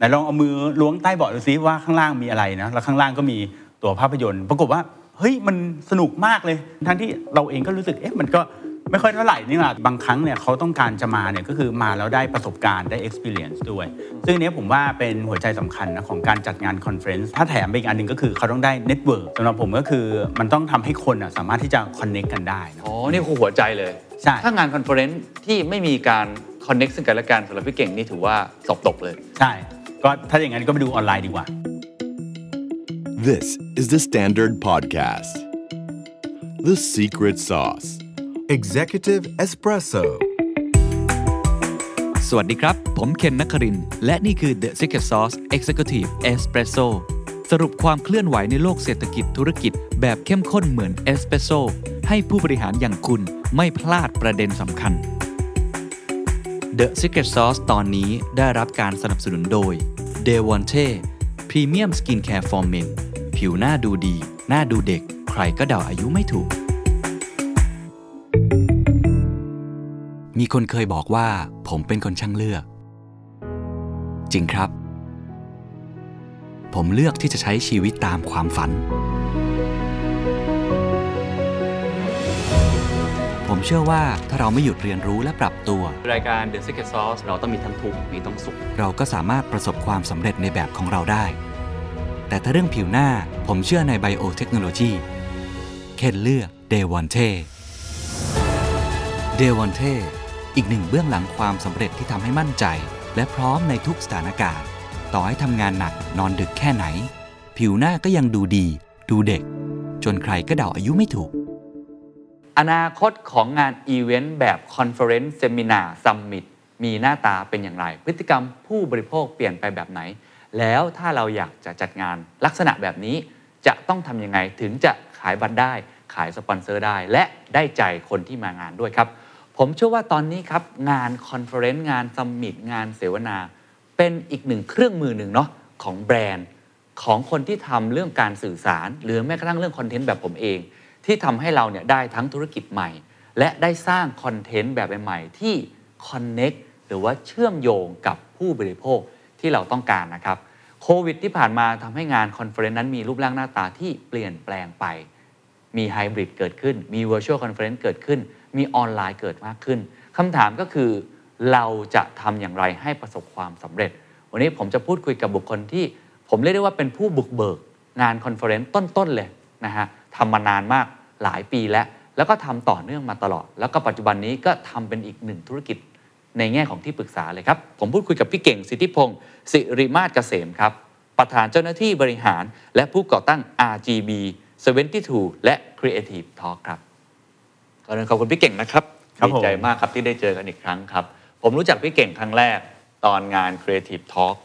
ไหนลองเอามือล้วงใต้เบาะดูซิว่าข้างล่างมีอะไรนะแล้วข้างล่างก็มีตัวภาพยนตร์ปรากฏว่าเฮ้ยมันสนุกมากเลย ทั้งที่เราเองก็รู้สึกเอ๊ะมันก็ไม่ค่อยเท่าไหร่นี่แหละบางครั้งเนี่ยเขาต้องการจะมาเนี่ยก็คือมาแล้วได้ประสบการณ์ได้ experience ด้วย ซึ่งอันเนี้ยผมว่าเป็นหัวใจสำคัญนะของการจัดงาน conference ถ้าแถมไปอีกอันหนึ่งก็คือเขาต้องได้ network สำหรับผมก็คือมันต้องทำให้คนอะสามารถที่จะ connect กันได้นะอ๋อนี่คือหัวใจเลยใช่ถ้างาน conferenceที่ไม่มีการคอนเน็กซึ่งกันและกันสำหรับพี่เก่งนี่ถือว่าสอบตกเลยใช่ ก็ถ้าอย่างนั้นก็ไปดูออนไลน์ดีกว่า This is the Standard Podcast. The Secret Sauce. Executive Espresso สวัสดีครับ ผมเคนนักครินทร์และนี่คือ The Secret Sauce Executive Espresso สรุปความเคลื่อนไหวในโลกเศรษฐกิจธุรกิจแบบเข้มข้นเหมือนเอสเปรสโซให้ผู้บริหารอย่างคุณไม่พลาดประเด็นสำคัญ The Secret Sauce ตอนนี้ได้รับการสนับสนุนโดย d e v o n t e Premium Skincare for Men ผิวหน้าดูดี หน้าดูเด็ก ใครก็เดาอายุไม่ถูก มีคนเคยบอกว่าผมเป็นคนช่างเลือก จริงครับ ผมเลือกที่จะใช้ชีวิตตามความฝัน ผมเชื่อว่าถ้าเราไม่หยุดเรียนรู้และปรับตัว รายการ The Secret Sauce เราต้องมีทั้งทุกข์มีทั้งสุข เราก็สามารถประสบความสำเร็จในแบบของเราได้ แต่ถ้าเรื่องผิวหน้าผมเชื่อในไบโอเทคโนโลยีเคนเลือกเดวอนเทเดวอนเทอีกหนึ่งเบื้องหลังความสำเร็จที่ทำให้มั่นใจ และพร้อมในทุกสถานการณ์ ต่อให้ทำงานหนักนอนดึกแค่ไหน ผิวหน้าก็ยังดูดี ดูเด็ก จนใครก็เดาอายุไม่ถูก อนาคตของงานอีเวนต์แบบ conference seminar summit มีหน้าตาเป็นอย่างไร พฤติกรรมผู้บริโภคเปลี่ยนไปแบบไหน แล้วถ้าเราอยากจะจัดงานลักษณะแบบนี้ จะต้องทำยังไงถึงจะขายบัตรได้ ขายสปอนเซอร์ได้ และได้ใจคนที่มางานด้วยครับ ผมเชื่อว่าตอนนี้ครับ งาน conference งาน summit งานเสวนา เป็นอีกหนึ่งเครื่องมือหนึ่งเนาะของแบรนด์ของคนที่ทำเรื่องการสื่อสาร หรือแม้กระทั่งเรื่องคอนเทนต์แบบผมเอง ที่ทำให้เราเนี่ยได้ทั้งธุรกิจใหม่ และได้สร้างคอนเทนต์แบบใหม่ๆที่ connect หรือว่าเชื่อมโยงกับผู้บริโภคที่เราต้องการนะครับโควิดที่ผ่านมาทำให้งาน conference นั้นมีรูปร่างหน้าตาที่เปลี่ยนแปลงไป มีไฮบริดเกิดขึ้น มี Virtual Conference เกิดขึ้น มีออนไลน์เกิดมากขึ้นคำถามก็คือเราจะทำอย่างไรให้ประสบความสำเร็จ วันนี้ผมจะพูดคุยกับบุคคลที่ผมเรียกได้ว่าเป็นผู้บุกเบิกงาน conference ต้นๆเลย นะฮะทำมานานมากหลายปีแล้ว แล้วก็ทำต่อเนื่องมาตลอด แล้วก็ปัจจุบันนี้ก็ทำเป็นอีกหนึ่งธุรกิจในแง่ของที่ปรึกษาเลยครับ ผมพูดคุยกับพี่เก่งสิทธิพงศ์ศิริมาศเกษมครับ ประธานเจ้าหน้าที่บริหาร และผู้ก่อตั้ง RGB 72 และ Creative Talk ครับก่อนอื่นขอบคุณพี่เก่งนะครับครับดีขอบใจมากครับที่ได้เจอกันอีกครั้งครับ ผมรู้จักพี่เก่งครั้งแรกตอนงาน Creative Talk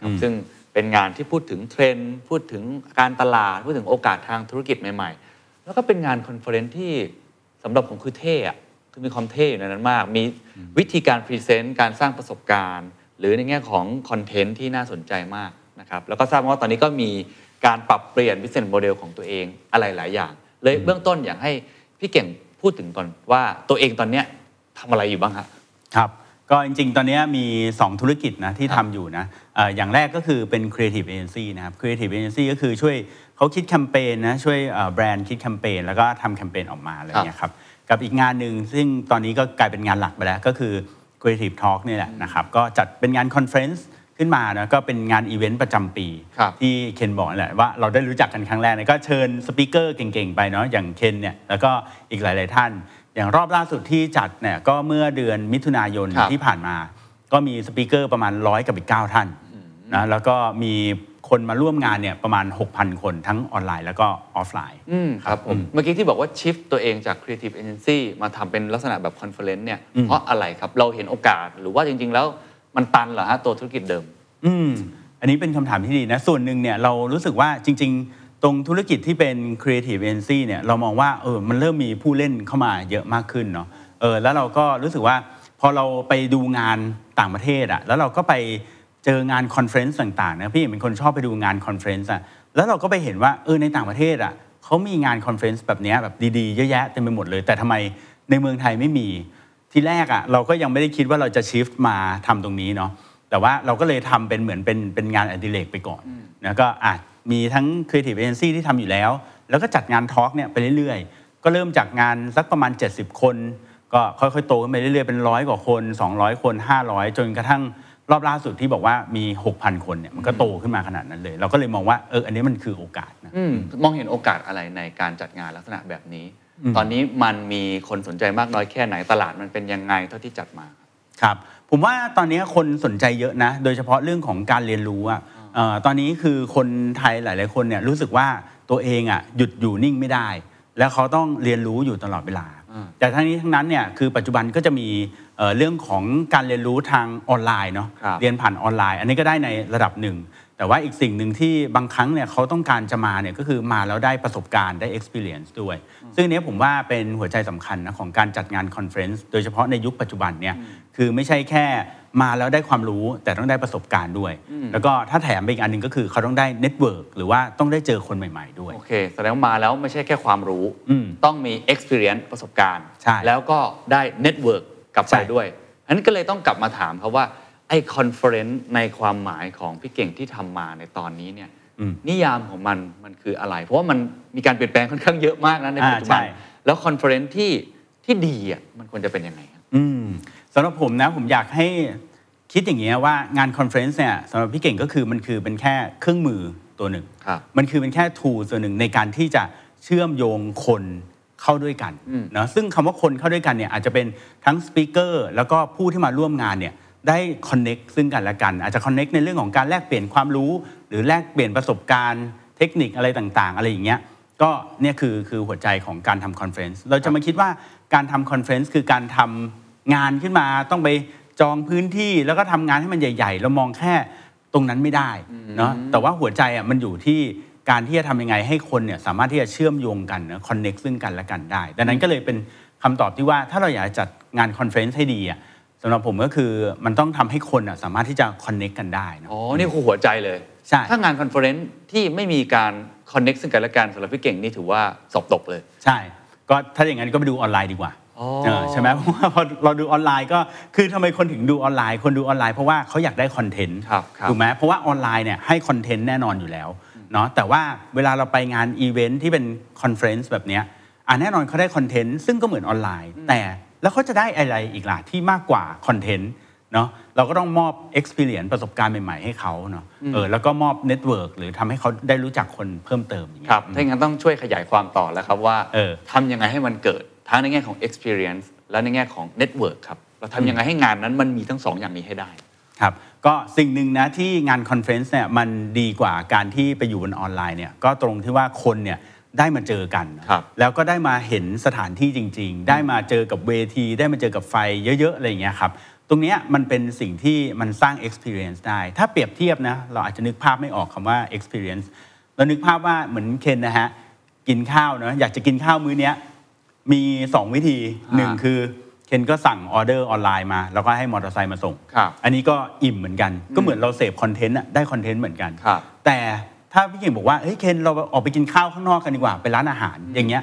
ครับซึ่ง เป็นงานที่พูดถึงเทรนด์พูดถึงการตลาด พูดถึงโอกาสทางธุรกิจใหม่ๆ แล้วก็เป็นงาน conference ที่สำหรับผมคือเท่อะคือมีความเท่อยู่ในนั้นมาก มีวิธีการ present การสร้างประสบการณ์ หรือในแง่ของคอนเทนต์ที่น่าสนใจมากนะครับแล้วก็ทราบมาว่าตอนนี้ก็มีการปรับเปลี่ยน business model ของตัวเองอะไรหลายอย่าง เลยเบื้องต้นอยากให้พี่เก่งพูดถึงก่อนว่าตัวเองตอนเนี้ยทำอะไรอยู่บ้างฮะครับ ก็จริงๆ ตอนนี้มี 2 ธุรกิจนะที่ทำอยู่นะเอ่ออย่างแรกก็คือเป็น Creative Agency นะครับ Creative Agency ก็คือช่วยเขาคิดแคมเปญนะช่วยเอ่อแบรนด์คิดแคมเปญแล้วก็ทำแคมเปญออกมาอะไรอย่างเงี้ยครับกับอีกงานหนึ่งซึ่งตอนนี้ก็กลายเป็นงานหลักไปแล้วก็คือ Creative Talk นี่แหละนะครับก็จัดเป็นงาน conference ขึ้นมานะก็เป็นงานอีเวนต์ประจำปีครับที่เคนบอกนั่นแหละว่าเราได้รู้จักกันครั้งแรกเนี่ยก็เชิญ speaker เก่งๆ ไปเนาะอย่างเคนเนี่ยแล้วก็อีกหลาย ๆ ท่าน อย่างรอบล่าสุดที่จัดเนี่ยก็เมื่อเดือนมิถุนายนครับที่ผ่านมา ก็มี speaker ประมาณร้อยกับอีก9ท่านนะแล้วก็มีคนมาร่วมงานเนี่ยประมาณ 6,000 คนทั้งออนไลน์แล้วก็ออฟไลน์อืมครับผมเมื่อกี้ที่บอกว่า shift ตัวเองจาก Creative Agency มาทำเป็นลักษณะแบบ conference เนี่ยเพราะอะไรครับ เราเห็นโอกาสหรือว่าจริง ๆ แล้วมันตันเหรอฮะตัวธุรกิจเดิม อืมอันนี้เป็นคำถามที่ดีนะ ส่วนหนึ่งเนี่ยเรารู้สึกว่าจริง ๆ ตรงธุรกิจที่เป็น Creative Agency เนี่ยเรามองว่าเออมันเริ่มมีผู้เล่นเข้ามาเยอะมากขึ้นเนาะเออแล้วเราก็รู้สึกว่าพอเราไปดูงานต่างประเทศอะแล้วเราก็ไปเจองาน conference ต่างๆนะพี่เป็นคนชอบไปดูงาน conference อะแล้วเราก็ไปเห็นว่าเออในต่างประเทศอะเขามีงาน conference แบบเนี้ยแบบดีๆเยอะแยะเต็มไปหมดเลย แต่ทำไมในเมืองไทยไม่มีทีแรกอะ่ะเราก็ยังไม่ได้คิดว่าเราจะชิฟต์มาทำตรงนี้เนาะแต่ว่าเราก็เลยทำเป็นเหมือนเป็นเป็นงานอดิเรกไปก่อนนะก็อะ มีทั้ง Creative Agency ที่ทำอยู่แล้ว แล้วก็จัดงานทอล์กเนี่ยไปเรื่อยๆ ก็เริ่มจากงานสักประมาณ 70 คน ก็ค่อยๆ โตขึ้นไปเรื่อยๆ เป็นร้อยกว่าคน 200 คน 500 จนกระทั่งรอบล่าสุดที่บอกว่ามี 6,000 คนเนี่ยมันก็โตขึ้นมาขนาดนั้นเลย เราก็เลยมองว่าเอออันนี้มันคือโอกาสนะอืมมองเห็นโอกาสอะไรในการจัดงานลักษณะแบบนี้ ตอนนี้มันมีคนสนใจมากน้อยแค่ไหนตลาดมันเป็นยังไงเท่าที่จัดมาครับผมว่าตอนนี้คนสนใจเยอะนะ โดยเฉพาะเรื่องของการเรียนรู้อะเอ่อ ตอนนี้คือคนไทยหลาย ๆ คนเนี่ยรู้สึกว่าตัวเองอะหยุดอยู่นิ่งไม่ได้ แล้วเขาต้องเรียนรู้อยู่ตลอดเวลาอืมแต่ทั้งนี้ทั้งนั้นเนี่ยคือปัจจุบันก็จะมีเอ่อเรื่องของการเรียนรู้ทางออนไลน์เนาะครับเรียนผ่านออนไลน์ อันนี้ก็ได้ในระดับหนึ่ง แต่ว่าอีกสิ่งหนึ่งที่บางครั้งเนี่ยเขาต้องการจะมาเนี่ยก็คือมาแล้วได้ประสบการณ์ได้ experience ด้วย ซึ่งอันเนี้ยผมว่าเป็นหัวใจสำคัญนะของการจัดงาน conference โดยเฉพาะในยุคปัจจุบันเนี่ยคือไม่ใช่แค่ มาแล้วได้ความรู้แต่ต้องได้ประสบการณ์ด้วย แล้วก็ถ้าแถมไปอีกอันหนึ่งก็คือเขาต้องได้ network หรือว่าต้องได้เจอคนใหม่ ๆ ด้วย โอเค แสดงว่ามาแล้วไม่ใช่แค่ความรู้อืมต้องมี experience ประสบการณ์ใช่แล้วก็ได้ network กลับไปใช่ด้วยอันนั้นก็เลยต้องกลับมาถามเขาว่าไอ้ conference ในความหมายของพี่เก่งที่ทำมาในตอนนี้เนี่ยอืมนิยามของมันมันคืออะไร เพราะว่ามันมีการเปลี่ยนแปลงค่อนข้างเยอะมากนะในปัจจุบันอ่าใช่แล้ว conference ที่ที่ดีอะมันควรจะเป็นยังไงครับอืมสำหรับผมนะผมอยากให้คิดอย่างเงี้ยว่างาน conference เนี่ยสำหรับพี่เก่งก็คือมันคือเป็นแค่เครื่องมือตัวหนึ่งครับมันคือเป็นแค่ tool ส่วนหนึ่งในการที่จะเชื่อมโยงคนเข้าด้วยกันอืมเนาะซึ่งคำว่าคนเข้าด้วยกันเนี่ยอาจจะเป็นทั้ง speaker แล้วก็ผู้ที่มาร่วมงานเนี่ยได้ connect ซึ่งกันและกัน อาจจะ connect ในเรื่องของการแลกเปลี่ยนความรู้ หรือแลกเปลี่ยนประสบการณ์เทคนิคอะไรต่างๆ อะไรอย่างเงี้ยก็เนี่ยคือคือหัวใจของการทำ conference เราจะมาคิดว่าการทำ conference คือการทำ งานขึ้นมาต้องไปจองพื้นที่แล้วก็ทำงานให้มันใหญ่ ๆ เรามองแค่ตรงนั้นไม่ได้เนาะแต่ว่าหัวใจอะมันอยู่ที่การที่จะทำยังไงให้คนเนี่ยสามารถที่จะเชื่อมโยงกันนะ connect ซึ่งกันและกันได้ดังนั้นก็เลยเป็นคำตอบที่ว่าถ้าเราอยากจะจัดงาน conference ให้ดีอะสำหรับผมก็คือมันต้องทำให้คนอะสามารถที่จะ connect กันได้เนอะอ๋อนี่คือหัวใจเลยใช่ถ้างาน conference ที่ไม่มีการ connect ซึ่งกันและกันสำหรับพี่เก่งนี่ถือว่าสอบตกเลย ใช่ ก็ถ้าอย่างนั้นก็ไปดูออนไลน์ดีกว่าอ๋อเออ ใช่ไหมเพราะว่าพอเราดูออนไลน์ก็คือทำไมคนถึงดูออนไลน์ คนดูออนไลน์เพราะว่าเขาอยากได้คอนเทนต์ครับครับถูกไหมเพราะว่าออนไลน์เนี่ยให้คอนเทนต์แน่นอนอยู่แล้วเนาะแต่ว่าเวลาเราไปงานอีเวนท์ที่เป็น conference แบบเนี้ยอะแน่นอนเขาได้คอนเทนต์ซึ่งก็เหมือนออนไลน์ แต่แล้วเขาจะได้อะไรอีกล่ะที่มากกว่าคอนเทนต์เนาะเราก็ต้องมอบ experience ประสบการณ์ใหม่ๆให้เขาเนาะเออแล้วก็มอบ network หรือทำให้เขาได้รู้จักคนเพิ่มเติมอย่างเงี้ยครับถ้าอย่างนั้นต้องช่วยขยายความต่อแล้วครับว่าเออทำยังไงให้มันเกิด ทั้งในแง่ของ experience และในแง่ของ network ครับเราทำยังไงให้งานนั้นมันมีทั้งสองอย่างนี้ให้ได้ครับก็สิ่งหนึ่งนะที่งาน conference เนี่ยมันดีกว่าการที่ไปอยู่บนออนไลน์เนี่ยก็ตรงที่ว่าคนเนี่ยได้มาเจอกันครับแล้วก็ได้มาเห็นสถานที่จริง ๆ ได้มาเจอกับเวที ได้มาเจอกับไฟเยอะๆอะไรอย่างเงี้ยครับตรงเนี้ยมันเป็นสิ่งที่มันสร้าง experience ได้ ถ้าเปรียบเทียบนะเราอาจจะนึกภาพไม่ออกคำว่า experience เรานึกภาพว่าเหมือนเคนนะฮะกินข้าวเนาะอยากจะกินข้าวมื้อเนี้ย มี 2 วิธีอ่าหนึ่งคือเคนก็สั่งออเดอร์ออนไลน์มา แล้วก็ให้มอเตอร์ไซค์มาส่งครับอันนี้ก็อิ่มเหมือนกัน ก็เหมือนเราเสพคอนเทนต์อะได้คอนเทนต์เหมือนกันครับแต่ถ้าพี่เก่งบอกว่าเฮ้ยเคนเราออกไปกินข้าวข้างนอกกันดีกว่าไปร้านอาหาร อย่างเงี้ย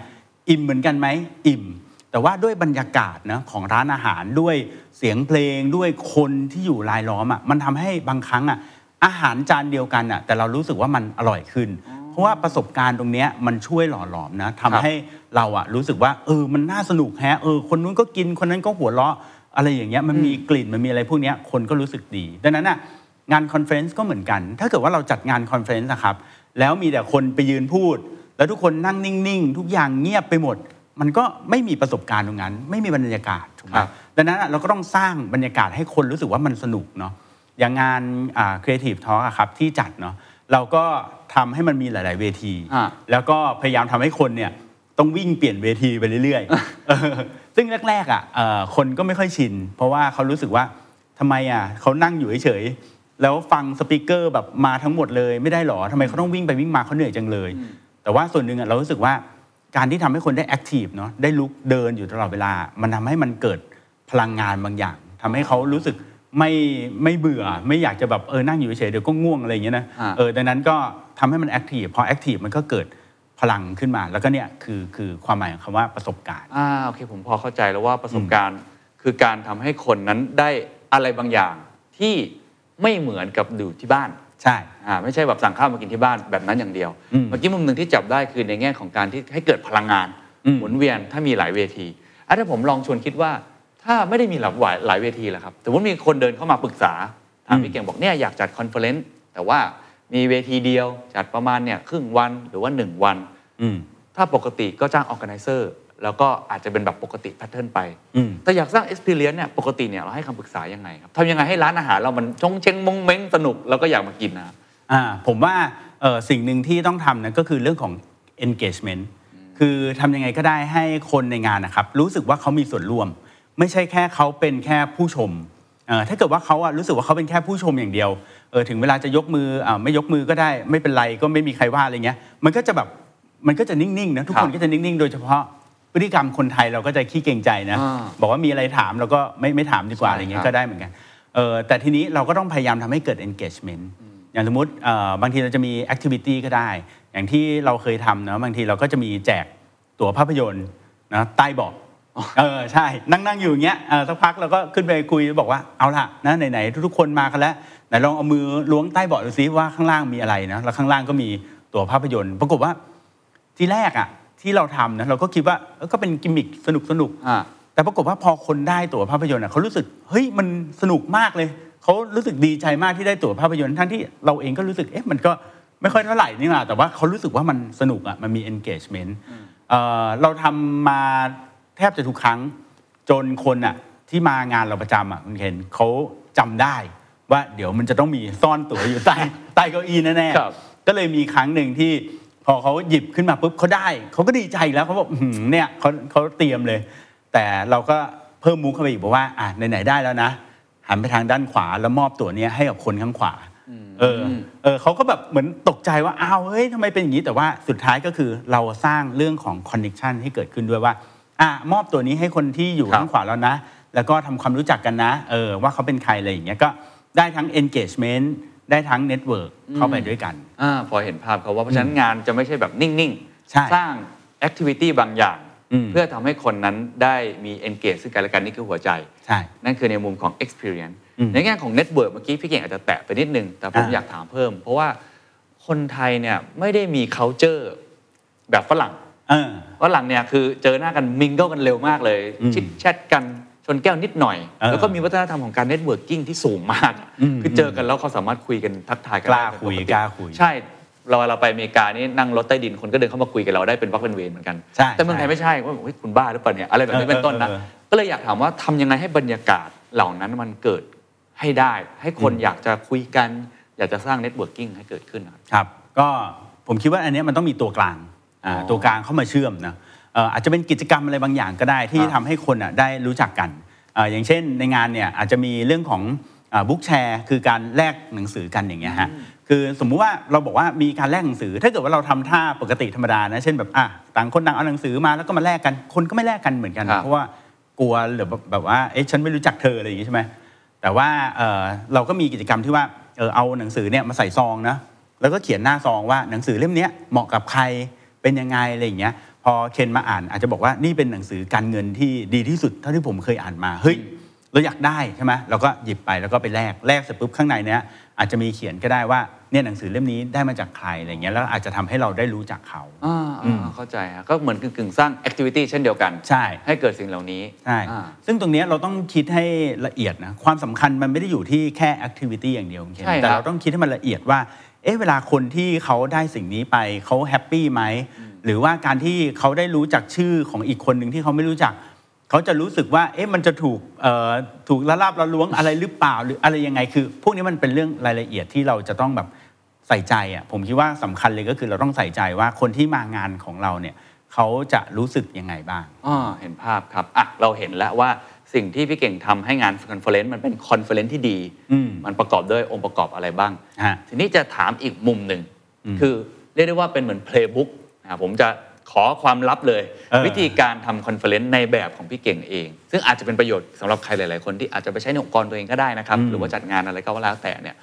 อิ่มเหมือนกันไหมอิ่ม แต่ว่าด้วยบรรยากาศนะของร้านอาหารด้วยเสียงเพลงด้วยคนที่อยู่รายล้อมอะมันทำให้บางครั้งอะอาหารจานเดียวกันอะแต่เรารู้สึกว่ามันอร่อยขึ้น เพราะว่าประสบการณ์ตรงเนี้ยมันช่วยหล่อหลอมนะทำให้เราอะรู้สึกว่าเออมันน่าสนุกแฮะเออคนนู้นก็กินคนนั้นก็หัวเราะอะไรอย่างเงี้ยมันมีกลิ่นมันมีอะไรพวกเนี้ยคนก็รู้สึกดี ดังนั้นอะงาน conference ก็เหมือนกัน ถ้าเกิดว่าเราจัดงาน conference นะครับแล้วมีแต่คนไปยืนพูด แล้วทุกคนนั่งนิ่งๆ ทุกอย่างเงียบไปหมด มันก็ไม่มีประสบการณ์ตรงนั้น ไม่มีบรรยากาศถูกไหมครับดังนั้นอะเราก็ต้องสร้างบรรยากาศให้คนรู้สึกว่ามันสนุกเนาะอย่างงานอ่า Creative Talk อะครับที่จัดเนาะเราก็ ทำให้มันมีหลาย ๆ เวที อ่าแล้วก็พยายามทำให้คนเนี่ยต้องวิ่งเปลี่ยนเวทีไปเรื่อยๆเออซึ่งแรกๆอะเอ่อคนก็ไม่ค่อยชิน เพราะว่าเขารู้สึกว่าทำไมอะเขานั่งอยู่เฉยๆแล้วฟังสปีกเกอร์แบบมาทั้งหมดเลยไม่ได้หรอทำไมเขาต้องวิ่งไปวิ่งมาเขาเหนื่อยจังเลย แต่ว่าส่วนหนึ่งอะเรารู้สึกว่าการที่ทำให้คนได้แอคทีฟเนาะได้ลุกเดินอยู่ตลอดเวลา มันทำให้มันเกิดพลังงานบางอย่างทำให้เขารู้สึกไม่ไม่เบื่อไม่อยากจะแบบเออนั่งอยู่เฉยๆเดี๋ยวก็ง่วงอะไรอย่างเงี้ยนะอ่า เออดังนั้นก็ ทำให้มัน active พอ active มันก็เกิดพลังขึ้นมา แล้วก็เนี่ยคือคือความหมายของคำว่าประสบการณ์อ่าโอเคผมพอเข้าใจแล้วว่าประสบการณ์ คือการทำให้คนนั้นได้อะไรบางอย่างที่ไม่เหมือนกับดูที่บ้านใช่อ่าไม่ใช่แบบสั่งข้าวมากินที่บ้านแบบนั้นอย่างเดียวอืมเมื่อกี้มุมหนึ่งที่จับได้คือในแง่ของการที่ให้เกิดพลังงานอืมหมุนเวียนถ้ามีหลายเวทีอะถ้าผมลองชวนคิดว่า ถ้าไม่ได้มีหลากหลายหลายเวทีล่ะครับสมมติมีคนเดินเข้ามาปรึกษาถามพี่เก่งบอกเนี่ยอยากจัด conference แต่ว่า มีเวทีเดียวจัดประมาณเนี่ยครึ่งวันหรือว่า 1 วันอืมถ้าปกติก็จ้างออ g a แก z นเซอร์แล้วก็อาจจะเป็นแบบปกติ pattern ไปอืมแต่อยากสร้าง experience เนี่ยปกติเนี่ยเราให้คำปรึกษายังไงครับทำยังไงให้ร้านอาหารเรามันชงเชงมงเม้งสนุกแล้วก็อยากมากินนะอ่าผมว่าเอ่อสิ่งหนึ่งที่ต้องทำนะก็คือเรื่องของ engagement คือทำยังไงก็ได้ให้คนในงานนะครับรู้สึกว่าเขามีส่วนร่วม ไม่ใช่แค่เขาเป็นแค่ผู้ชมเอ่อ ถ้าเกิดว่าเขาอะรู้สึกว่าเขาเป็นแค่ผู้ชมอย่างเดียวเออถึงเวลาจะยกมืออาไม่ยกมือก็ได้ไม่เป็นไรก็ไม่มีใครว่าอะไรเงี้ยมันก็จะแบบมันก็จะนิ่งๆนะทุกคนครับก็จะนิ่งๆ โดยเฉพาะพฤติกรรมคนไทยเราก็จะขี้เกรงใจนะอ่าบอกว่ามีอะไรถามเราก็ไม่ไม่ถามดีกว่าใช่อะไรเงี้ครัยบก็ได้เหมือนกันเออแต่ทีนี้เราก็ต้องพยายามทำให้เกิด engagement อย่างสมมติเอ่อบางทีเราจะมี activity ก็ได้ อย่างที่เราเคยทำนะบางทีเราก็จะมีแจกตั๋วภาพยนตร์นะใต้เบาะ เออใช่ นั่งนั่งอยู่อย่างเงี้ยเออสักพักเราก็ขึ้นไปคุยบอกว่าเอาล่ะนะไหนๆทุกๆคนมากันแล้วไหนลองเอามือล้วงใต้เบาะดูซิว่าข้างล่างมีอะไรนะแล้วข้างล่างก็มีตั๋วภาพยนตร์ ปรากฏว่าที่แรกอะ ที่เราทำนะเราก็คิดว่าเออก็เป็นกิมมิคสนุกสนุกๆอ่าแต่ปรากฏว่าพอคนได้ตั๋วภาพยนตร์อะเขารู้สึกเฮ้ยมันสนุกมากเลยเขารู้สึกดีใจมากที่ได้ตั๋วภาพยนตร์ทั้งที่เราเองก็รู้สึกเอ๊ะมันก็ไม่ค่อยเท่าไหร่นี่นะแต่ว่าเขารู้สึกว่ามันสนุกอะมันมี engagement เอ่อเราทำมา แทบจะทุกครั้งจนคนอะที่มางานเราประจำอะคุณเคนเขาจำได้ว่าเดี๋ยวมันจะต้องมีซ่อนตั๋วอยู่ใต้ใต้เก้าอี้แน่ครับๆก็เลยมีครั้งหนึ่งที่พอเขาหยิบขึ้นมาปุ๊บเขาได้เขาก็ดีใจแล้วเขาบอกอื้อหือเนี่ยเขาเขาเตรียมเลย แต่เราก็เพิ่มมุกเข้าไปอีกบอกว่าอะไหนๆได้แล้วนะหันไปทางด้านขวาแล้วมอบตัวเนี้ยให้กับคนข้างขวาเออเออเขาก็แบบเหมือนตกใจว่าอ้าวเฮ้ยทำไมเป็นอย่างนี้แต่ว่าสุดท้ายก็คือเราสร้างเรื่องของคอนเน t ชันให้เกิดขึ้นด้วยว่า อะมอบตัวนี้ให้คนที่อยู่ครับข้างขวาแล้วนะ แล้วก็ทำความรู้จักกันนะ เออว่าเขาเป็นใครอะไรอย่างเงี้ยก็ได้ทั้ง engagement ได้ทั้ง network เข้าไปด้วยกันอ่าพอเห็นภาพเขาว่าเพราะฉะนั้นงานจะไม่ใช่แบบนิ่งใช่สร้าง activity บางอย่างอืมเพื่อทำให้คนนั้นได้มี engage ซึ่งกันและกันนี่คือหัวใจ ใช่ นั่นคือในมุมของ experience อืมในแง่ของ network เมื่อกี้พี่เก่งอาจจะแตะไปนิดนึง แต่ผมอ่าอยากถามเพิ่ม เพราะว่าคนไทยเนี่ยไม่ได้มี culture แบบฝรั่ง เออฝรั่งเนี่ยคือเจอหน้ากัน mingle กันเร็วมากเลยอืม chit chat กันชนแก้วนิดหน่อยเออแล้วก็มีวัฒนธรรมของการ networking ที่สูงมากอืมคือเจอกันแล้วเขาสามารถคุยกันทักทายกันกล้าได้คุยปกติกล้าคุย ใช่ เราเราไปอเมริกานี่นั่งรถใต้ดินคนก็เดินเข้ามาคุยกับเราได้เป็นวรรคเป็นเวรเหมือนกันใช่แต่เมืองไทยไม่ใช่ว่าเฮ้ยคุณบ้าหรือเปล่าเนี่ยอะไรแบบนี้เป็นต้นนะเออเออเออก็เลยอยากถามว่าทำยังไงให้บรรยากาศเหล่านั้นมันเกิดให้ได้ ให้คนอยากจะคุยกัน อยากจะสร้าง networking ให้เกิดขึ้นนะครับครับ ก็ผมคิดว่าอันเนี้ยมันต้องมีตัวกลางอ่าอ๋อ ตัวกลางเข้ามาเชื่อมนะเอ่ออาจจะเป็นกิจกรรมอะไรบางอย่างก็ได้ที่ครับทำให้คนอะได้รู้จักกันเอ่ออย่างเช่นในงานเนี่ยอาจจะมีเรื่องของบุ๊กแชร์คือการแลกหนังสือกันอย่างเงี้ยฮะคือสมมุติว่าเราบอกว่ามีการแลกหนังสือ ถ้าเกิดว่าเราทำท่าปกติธรรมดานะเช่นแบบอะต่างคนต่างเอาหนังสือมาแล้วก็มาแลกกันคนก็ไม่แลกกันเหมือนกันครับเพราะว่ากลัวหรือแบบแบบว่าเอ๊ะฉันไม่รู้จักเธออะไรอย่างงี้ใช่ไหมแต่ว่าเอ่อเราก็มีกิจกรรมที่ว่าเออเอาหนังสือเนี่ยมาใส่ซองนะแล้วก็เขียนหน้าซองว่าหนังสือเล่มเนี้ยเหมาะกับใคร เป็นยังไงอะไรอย่างเงี้ยพอเคนมาอ่านอาจจะบอกว่านี่เป็นหนังสือการเงินที่ดีที่สุดเท่าที่ผมเคยอ่านมาเฮ้ยเราอยากได้ใช่ไหมเราก็หยิบไปแล้วก็ไปแลกแลกเสร็จปุ๊บข้างในเนี้ยอาจจะมีเขียนก็ได้ว่าเนี่ยหนังสือเล่มนี้ได้มาจากใครอะไรเงี้ยแล้วอาจจะทำให้เราได้รู้จักเขาอ่าอืมอ่าเข้าใจฮะก็เหมือนกึ่งๆสร้าง activity เช่นเดียวกันใช่ให้เกิดสิ่งเหล่านี้ใช่อ่าซึ่งตรงเนี้ยเราต้องคิดให้ละเอียดนะความสำคัญมันไม่ได้อยู่ที่แค่ activity อย่างเดียวคุณเคนใช่ครับแต่เราต้องคิดให้มันละเอียดว่า เอ๊ะเวลาคนที่เขาได้สิ่งนี้ไปเขา happy ไหมหรือว่าการที่เขาได้รู้จักชื่อของอีกคนหนึ่งที่เขาไม่รู้จัก เขาจะรู้สึกว่าเอ๊ะมันจะถูกเอ่อถูกละลาบละล้วงอะไรหรือเปล่าหรืออะไรยังไงคือ พวกนี้มันเป็นเรื่องรายละเอียดที่เราจะต้องแบบใส่ใจอะผมคิดว่าสำคัญเลยก็คือเราต้องใส่ใจว่าคนที่มางานของเราเนี่ยเขาจะรู้สึกยังไงบ้างอ่าเห็นภาพครับอะเราเห็นแล้วว่า สิ่งที่พี่เก่งทำให้งาน conference มันเป็น conference ที่ดีอืมมันประกอบด้วยองค์ประกอบอะไรบ้างฮะทีนี้จะถามอีกมุมหนึ่งอืมคือเรียกได้ว่าเป็นเหมือน playbookผมจะขอความลับเลยเออวิธีการทำ conference ในแบบของพี่เก่งเอง ซึ่งอาจจะเป็นประโยชน์สำหรับใครหลาย ๆ คนที่อาจจะไปใช้ในองค์กรตัวเองก็ได้นะครับ หรือว่าจัดงานอะไรก็แล้วแต่เนี่ย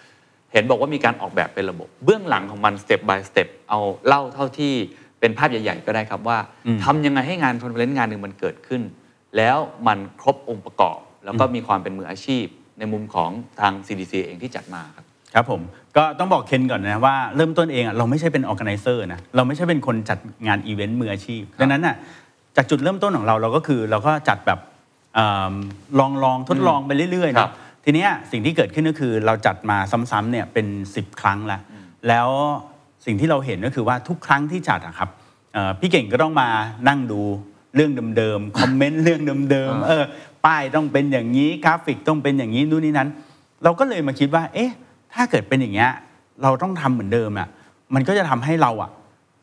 เห็นบอกว่ามีการออกแบบเป็นระบบ เบื้องหลังของมันสเต็ป by สเต็ปเอาเล่าเท่าที่เป็นภาพใหญ่ ๆ ก็ได้ครับว่าอืมทำยังไงให้งาน conference งานหนึ่งมันเกิดขึ้น แล้วมันครบองค์ประกอบ แล้วก็มีความเป็นมืออาชีพ ในมุมของทาง CTC เองที่จัดมาครับครับผมก็ต้องบอกเคนก่อนนะว่าเริ่มต้นเองอะเราไม่ใช่เป็น organizer นะเราไม่ใช่เป็นคนจัดงานอีเวนต์มืออาชีพ ดังนั้นน่ะจากจุดเริ่มต้นของเราเราก็คือเราก็จัดแบบเอิ่มลองลองทดลองไปเรื่อยๆครับนะทีเนี้ยสิ่งที่เกิดขึ้นก็คือเราจัดมาซ้ำๆเนี่ยเป็น 10 ครั้งแล้วแล้วสิ่งที่เราเห็นก็คือว่าทุกครั้งที่จัดอะครับเอ่อพี่เก่งก็ต้องมานั่งดู เรื่องเดิมๆ คอมเมนต์เรื่องเดิมๆ เออ ป้ายต้องเป็นอย่างนี้กราฟิกต้องเป็นอย่างนี้นู่นนี่นั่น เราก็เลยมาคิดว่า เอ๊ะ ถ้าเกิดเป็นอย่างเงี้ยเราต้องทำเหมือนเดิมอะ มันก็จะทำให้เราอะ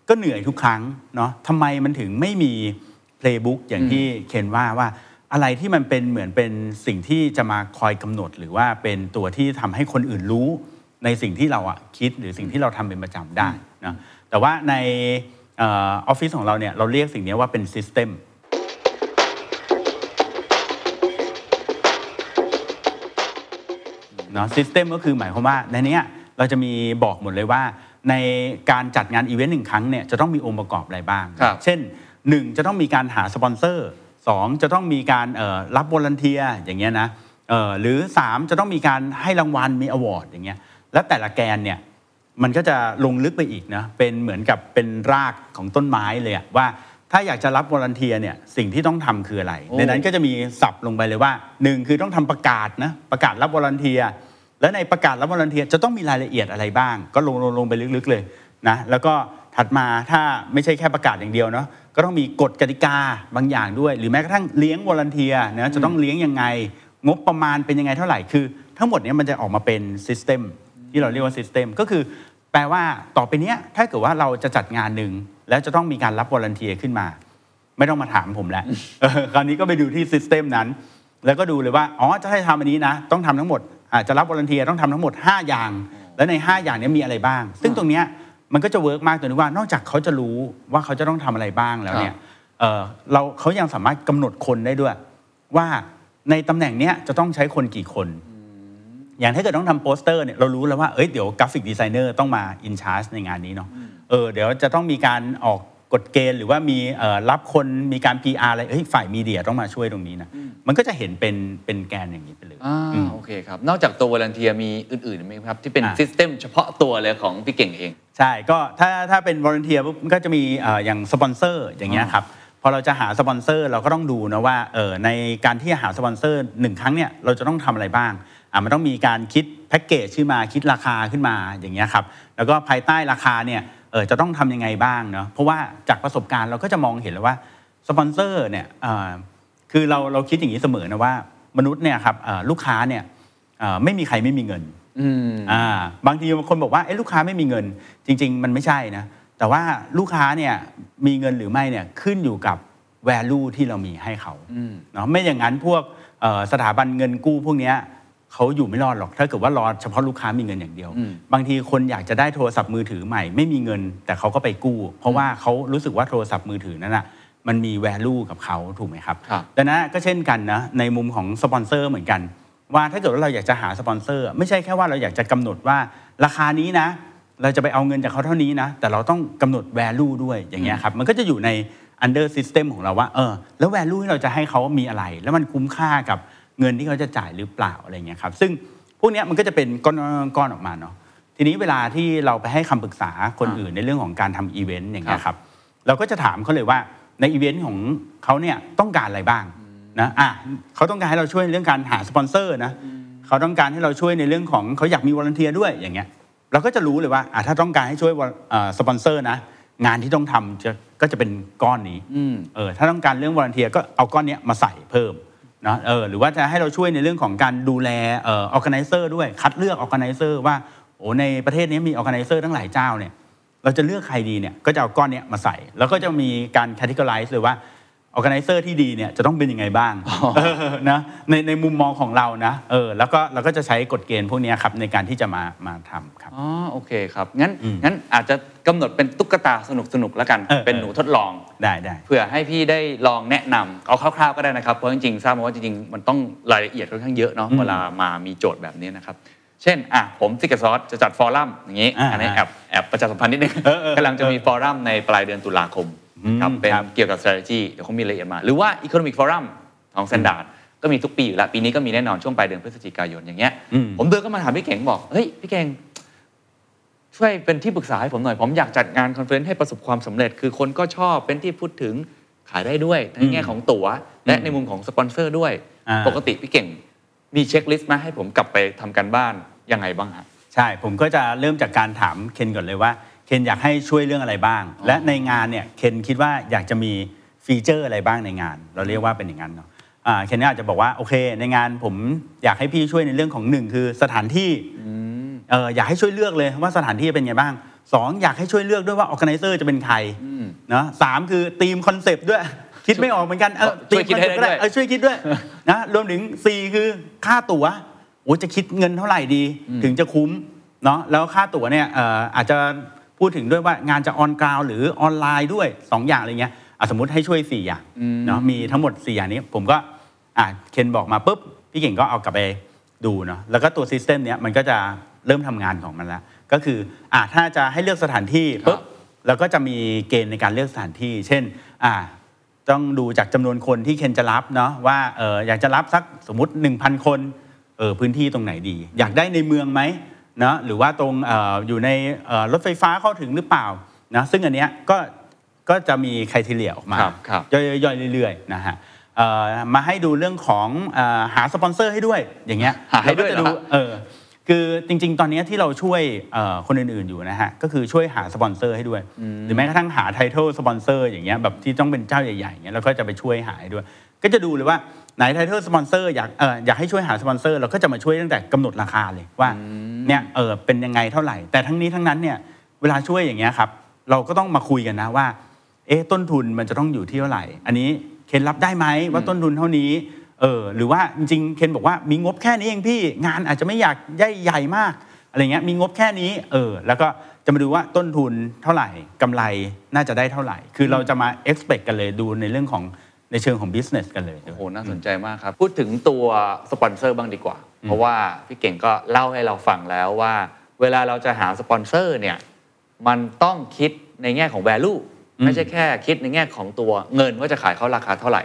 ก็เหนื่อยทุกครั้งเนาะทำไมมันถึงไม่มีเพลย์บุ๊กอย่างที่เคนว่าว่าอะไรที่มันเป็นเหมือนเป็นสิ่งที่จะมาคอยกำหนด หรือว่าเป็นตัวที่ทำให้คนอื่นรู้ในสิ่งที่เราอะคิดหรือสิ่งที่เราทำเป็นประจำได้นะแต่ว่าในเออฟฟิศของเราเนี่ยเราเรียกสิ่งนี้ว่าเป็น System เนาะ system ก็คือหมายความว่าในเนี้ยเราจะมีบอกหมดเลยว่า ในการจัดงานอีเวนต์หนึ่งครั้งเนี่ยจะต้องมีองค์ประกอบอะไรบ้างครับเช่น 1 จะต้องมีการหาสปอนเซอร์ 2 จะต้องมีการเอ่อรับ volunteer อย่างเงี้ยนะเอ่อหรือ 3 จะต้องมีการให้รางวัลมี award อย่างเงี้ยและแต่ละแกนเนี่ย มันก็จะลงลึกไปอีกนะเป็นเหมือนกับเป็นรากของต้นไม้เลยอะว่าถ้าอยากจะรับ volunteer เนี่ยสิ่งที่ต้องทำคืออะไรโอ้ในนั้นก็จะมีsub ลงไปเลยว่าหนึ่งคือต้องทำประกาศนะประกาศรับ volunteer และในประกาศรับ volunteer จะต้องมีรายละเอียดอะไรบ้าง ก็ลงลงลงไปลึกๆเลยนะแล้วก็ถัดมาถ้าไม่ใช่แค่ประกาศอย่างเดียวเนาะก็ต้องมีกฎกติกาบางอย่างด้วย หรือแม้กระทั่งเลี้ยง volunteer นะจะต้องเลี้ยงยังไง งบประมาณเป็นยังไงเท่าไหร่คือ ทั้งหมดเนี้ยมันจะออกมาเป็น system ที่เราเรียกว่า system ก็คือ แปลว่าต่อไปเนี้ยถ้าเกิดว่าเราจะจัดงานหนึ่งแล้วจะต้องมีการรับ volunteer ขึ้นมา ไม่ต้องมาถามผมแล้วคราวนี้ก็ไปดูที่ system นั้น แล้วก็ดูเลยว่าอ๋อจะให้ทำอันนี้นะ ต้องทำทั้งหมดอาจจะรับ volunteer ต้องทำทั้งหมด 5 อย่าง แล้วใน 5 อย่างนี้มีอะไรบ้าง ซึ่งตรงนี้มันก็จะ work มากตรงที่ว่านอกจากเขาจะรู้ว่าเขาจะต้องทำอะไรบ้างแล้วเนี่ยเราเขายังสามารถกำหนดคนได้ด้วย ว่าในตำแหน่งเนี้ยจะต้องใช้คนกี่คน อย่างถ้าเกิดต้องทำโปสเตอร์เนี่ยเรารู้แล้วว่าเอ้ยเดี๋ยว graphic designer ต้องมา in charge ในงานนี้เนาะเออเดี๋ยวจะต้องมีการออกกฎเกณฑ์หรือว่ามีเอ่อรับคนมีการ PR อะไรเอ้ยฝ่าย media ต้องมาช่วยตรงนี้นะ มันก็จะเห็นเป็นเป็นแกนอย่างนี้ไปเลยอ่าอืมโอเคครับ นอกจากตัว volunteer มีอื่นๆไหมครับ ที่เป็นอ่า system เฉพาะตัวเลยของพี่เก่งเอง ใช่ ก็ถ้าถ้าเป็น volunteer ปุ๊บมันก็จะมีเอ่ออย่างสปอนเซอร์อย่างเงี้ยครับพอเราจะหาสปอนเซอร์เราก็ต้องดูนะว่าเออในการที่จะหาสปอนเซอร์หนึ่งครั้งเนี่ยเราจะต้องทำอะไรบ้าง อะมันต้องมีการคิดแพ็กเกจขึ้นมาคิดราคาขึ้นมาอย่างเงี้ยครับแล้วก็ภายใต้ราคาเนี่ยเออจะต้องทำยังไงบ้างเนาะเพราะว่าจากประสบการณ์เราก็จะมองเห็นแล้วว่าสปอนเซอร์เนี่ยเอ่อคือเราเราคิดอย่างนี้เสมอนะว่ามนุษย์เนี่ยครับเอ่อลูกค้าเนี่ยเอ่อไม่มีใครไม่มีเงินอืมอ่าบางทีบางคนบอกว่าเอ้ลูกค้าไม่มีเงิน จริง ๆ มันไม่ใช่นะแต่ว่าลูกค้าเนี่ยมีเงินหรือไม่เนี่ยขึ้นอยู่กับ value ที่เรามีให้เขาอืมเนาะไม่อย่างนั้นพวกเอ่อสถาบันเงินกู้พวกเนี้ย เขาอยู่ไม่รอดหรอก ถ้าเกิดว่ารอเฉพาะลูกค้ามีเงินอย่างเดียวอืมบางทีคนอยากจะได้โทรศัพท์มือถือใหม่ไม่มีเงิน แต่เขาก็ไปกู้ เพราะว่าเขารู้สึกว่าโทรศัพท์มือถือนั้นอะมันมี value กับเขาถูกไหมครับครับดังนั้นก็เช่นกันนะในมุมของสปอนเซอร์เหมือนกัน ว่าถ้าเกิดว่าเราอยากจะหาสปอนเซอร์ ไม่ใช่แค่ว่าเราอยากจะกำหนดว่าราคานี้นะ เราจะไปเอาเงินจากเขาเท่านี้นะ แต่เราต้องกำหนด value ด้วยอย่างเงี้ยครับมันก็จะอยู่ใน under system ของเราว่าเออแล้ว value ที่เราจะให้เขามีอะไร แล้วมันคุ้มค่ากับ เงินที่เขาจะจ่ายหรือเปล่าอะไรเงี้ยครับซึ่งพวกเนี้ยมันก็จะเป็นก้อนก้อนออกมาเนาะทีนี้เวลาที่เราไปให้คำปรึกษาคนอื่นในเรื่องของการทำอีเวนต์อย่างเงี้ยครับเราก็จะถามเขาเลยว่าในอีเวนต์ของเขาเนี่ยต้องการอะไรบ้างนะอะเขาต้องการให้เราช่วยในเรื่องการหาสปอนเซอร์นะเขาต้องการให้เราช่วยในเรื่องของเขาอยากมี volunteer ด้วยอย่างเงี้ยเราก็จะรู้เลยว่าอะถ้าต้องการให้ช่วยสปอนเซอร์นะงานที่ต้องทำจะก็จะเป็นก้อนนี้อืมเออถ้าต้องการเรื่อง volunteer ก็เอาก้อนเนี้ยมาใส่เพิ่ม นะเออหรือว่าจะให้เราช่วยในเรื่องของการดูแลเอ่อ organizer ด้วยคัดเลือก organizer ว่าโอ้ในประเทศนี้มี organizer ทั้งหลายเจ้าเนี่ยเราจะเลือกใครดีเนี่ยก็จะเอาก้อนเนี้ยมาใส่ แล้วก็จะมีการ categorize เลยว่า organizer ที่ดีเนี่ยจะต้องเป็นยังไงบ้างเออนะในในมุมมองของเรานะเออแล้วก็เราก็จะใช้กฎเกณฑ์พวกเนี้ยครับในการที่จะมามาทำครับอ๋อโอเคครับงั้นอืมงั้นอาจจะกำหนดเป็นตุ๊กตาสนุกสนุกๆแล้วกันเออเป็นหนูทดลองได้ได้เพื่อให้พี่ได้ลองแนะนำเอาคร่าวๆก็ได้นะครับเพราะจริงๆทราบมาว่าจริงๆมันต้องรายละเอียดค่อนข้างเยอะเนาะอืมเวลามามีโจทย์แบบนี้นะครับเช่นอะผมซิกเกอร์ซอสจะจัดฟอรัมอย่างนี้อ่าอันนี้แอบแอบประชาสัมพันธ์นิดนึงเออเออกำลังจะมีฟอรัมในปลายเดือนตุลาคมอืม ครับเป็นครับเกี่ยวกับ strategy เดี๋ยวเขามีรายละเอียดมา หรือว่า economic forum ของ standard ก็มีทุกปีอยู่แล้ว ปีนี้ก็มีแน่นอนช่วงปลายเดือนพฤศจิกายนอย่างเงี้ยอืมผมเดินก็มาถามพี่เก่งบอกเฮ้ยพี่เก่งช่วยเป็นที่ปรึกษาให้ผมหน่อย ผมอยากจัดงาน conference ให้ประสบความสำเร็จ คือคนก็ชอบเป็นที่พูดถึงขายได้ด้วยทั้งในแง่ของตั๋ว และในมุมของสปอนเซอร์ด้วยอ่าปกติพี่เก่งมี checklist มาให้ผมกลับไปทำการบ้านยังไงบ้างฮะใช่ผมก็จะเริ่มจากการถามเคนก่อนเลยว่า เคนอยากให้ช่วยเรื่องอะไรบ้าง และในงานเนี่ยเคนคิดว่าอยากจะมี feature อะไรบ้างในงาน เราเรียกว่าเป็นอย่างนั้นเนาะอ่าเคนก็อาจจะบอกว่าโอเค ในงานผมอยากให้พี่ช่วยในเรื่องของหนึ่งคือสถานที่เอออยากให้ช่วยเลือกเลยว่าสถานที่เป็นไงบ้างสองอยากให้ช่วยเลือกด้วยว่า organizer จะเป็นใครเนาะสามคือ theme concept ด้วยคิดไม่ออกเหมือนกันเออช่วยคิดให้ได้ธีม concept ก็ด้วยเออช่วยคิดด้วยนะรวมถึง4คือค่าตั๋วโอ้จะคิดเงินเท่าไหร่ดี ถึงจะคุ้มเนาะแล้วค่าตั๋วเนี่ยเอ่ออาจจะ พูดถึงด้วยว่างานจะ on ground หรือออนไลน์ด้วย 2 อย่างอะไรเงี้ยอะสมมติให้ช่วย4อย่างเนาะมีทั้งหมด 4 อย่างนี้ ผมก็อะเคนบอกมาปุ๊บพี่เก่งก็เอากลับไปดูเนาะแล้วก็ตัวซิสเต็มเนี้ยมันก็จะเริ่มทำงานของมันแล้ว ก็คืออะถ้าจะให้เลือกสถานที่ปุ๊บแล้วก็จะมีเกณฑ์ในการเลือกสถานที่ เช่นอ่าต้องดูจากจำนวนคนที่เคนจะรับเนาะว่าเอออยากจะรับสักสมมติ 1,000 คนเออพื้นที่ตรงไหนดี อยากได้ในเมืองไหมเนาะหรือว่าตรงเอออยู่ในเอ่อรถไฟฟ้าเข้าถึงหรือเปล่านะซึ่งอันเนี้ยก็ก็จะมี criteria ออกมาครับครับย่อยๆเรื่อยๆนะฮะเอ่อมาให้ดูเรื่องของเอ่อหาสปอนเซอร์ให้ด้วยอย่างเงี้ยหาให้ด้วยเรก็จะเหรอดูฮะเออคือจริง ๆ ตอนนี้ที่เราช่วยเอ่อคนอื่นๆอยู่นะฮะก็คือช่วยหาสปอนเซอร์ให้ด้วย หรือแม้กระทั่งหาไทท l ลสปอนเซอร์อย่างเงี้ยแบบที่ต้องเป็นเจ้าใหญ่ๆอย่างเงี้ยเราก็จะไปช่วยหาให้ด้วย ก็จะดูเลยว่า ไหนไทท l ลสปอนเซอร์อยากเอออยากให้ช่วยหาสปอนเซอร์เราก็จะมาช่วยตั้งแต่กำหนดราคาเลยว่าเนี่ยเออเป็นยังไงเท่าไหร่ แต่ทั้งนี้ทั้งนั้นเนี่ยเวลาช่วยอย่างเงี้ยครับเราก็ต้องมาคุยกันนะว่าเอ๊ะต้นทุนมันจะต้องอยู่ที่เท่าไหร่ อันนี้เคนรับได้ไหมว่าต้นทุนเท่านี้เออหรือว่าจริงๆเคนบอกว่ามีงบแค่นี้เองพี่งานอาจจะไม่อยากใหญ่ใหญ่มากอะไรเงี้ยมีงบแค่นี้เออแล้วก็จะมาดูว่าต้นทุนเท่าไหร่กำไรน่าจะได้เท่าไหร่ คือเราจะมา expect กันเลยดูในเรื่องของ ในเชิงของ business กันเลยโอ้โหน่าสนใจมากครับ พูดถึงตัวสปอนเซอร์บ้างดีกว่า เพราะว่าพี่เก่งก็เล่าให้เราฟังแล้วว่า เวลาเราจะหาสปอนเซอร์เนี่ยมันต้องคิดในแง่ของ value ไม่ใช่แค่คิดในแง่ของตัวเงินว่าจะขายเขาราคาเท่าไหร่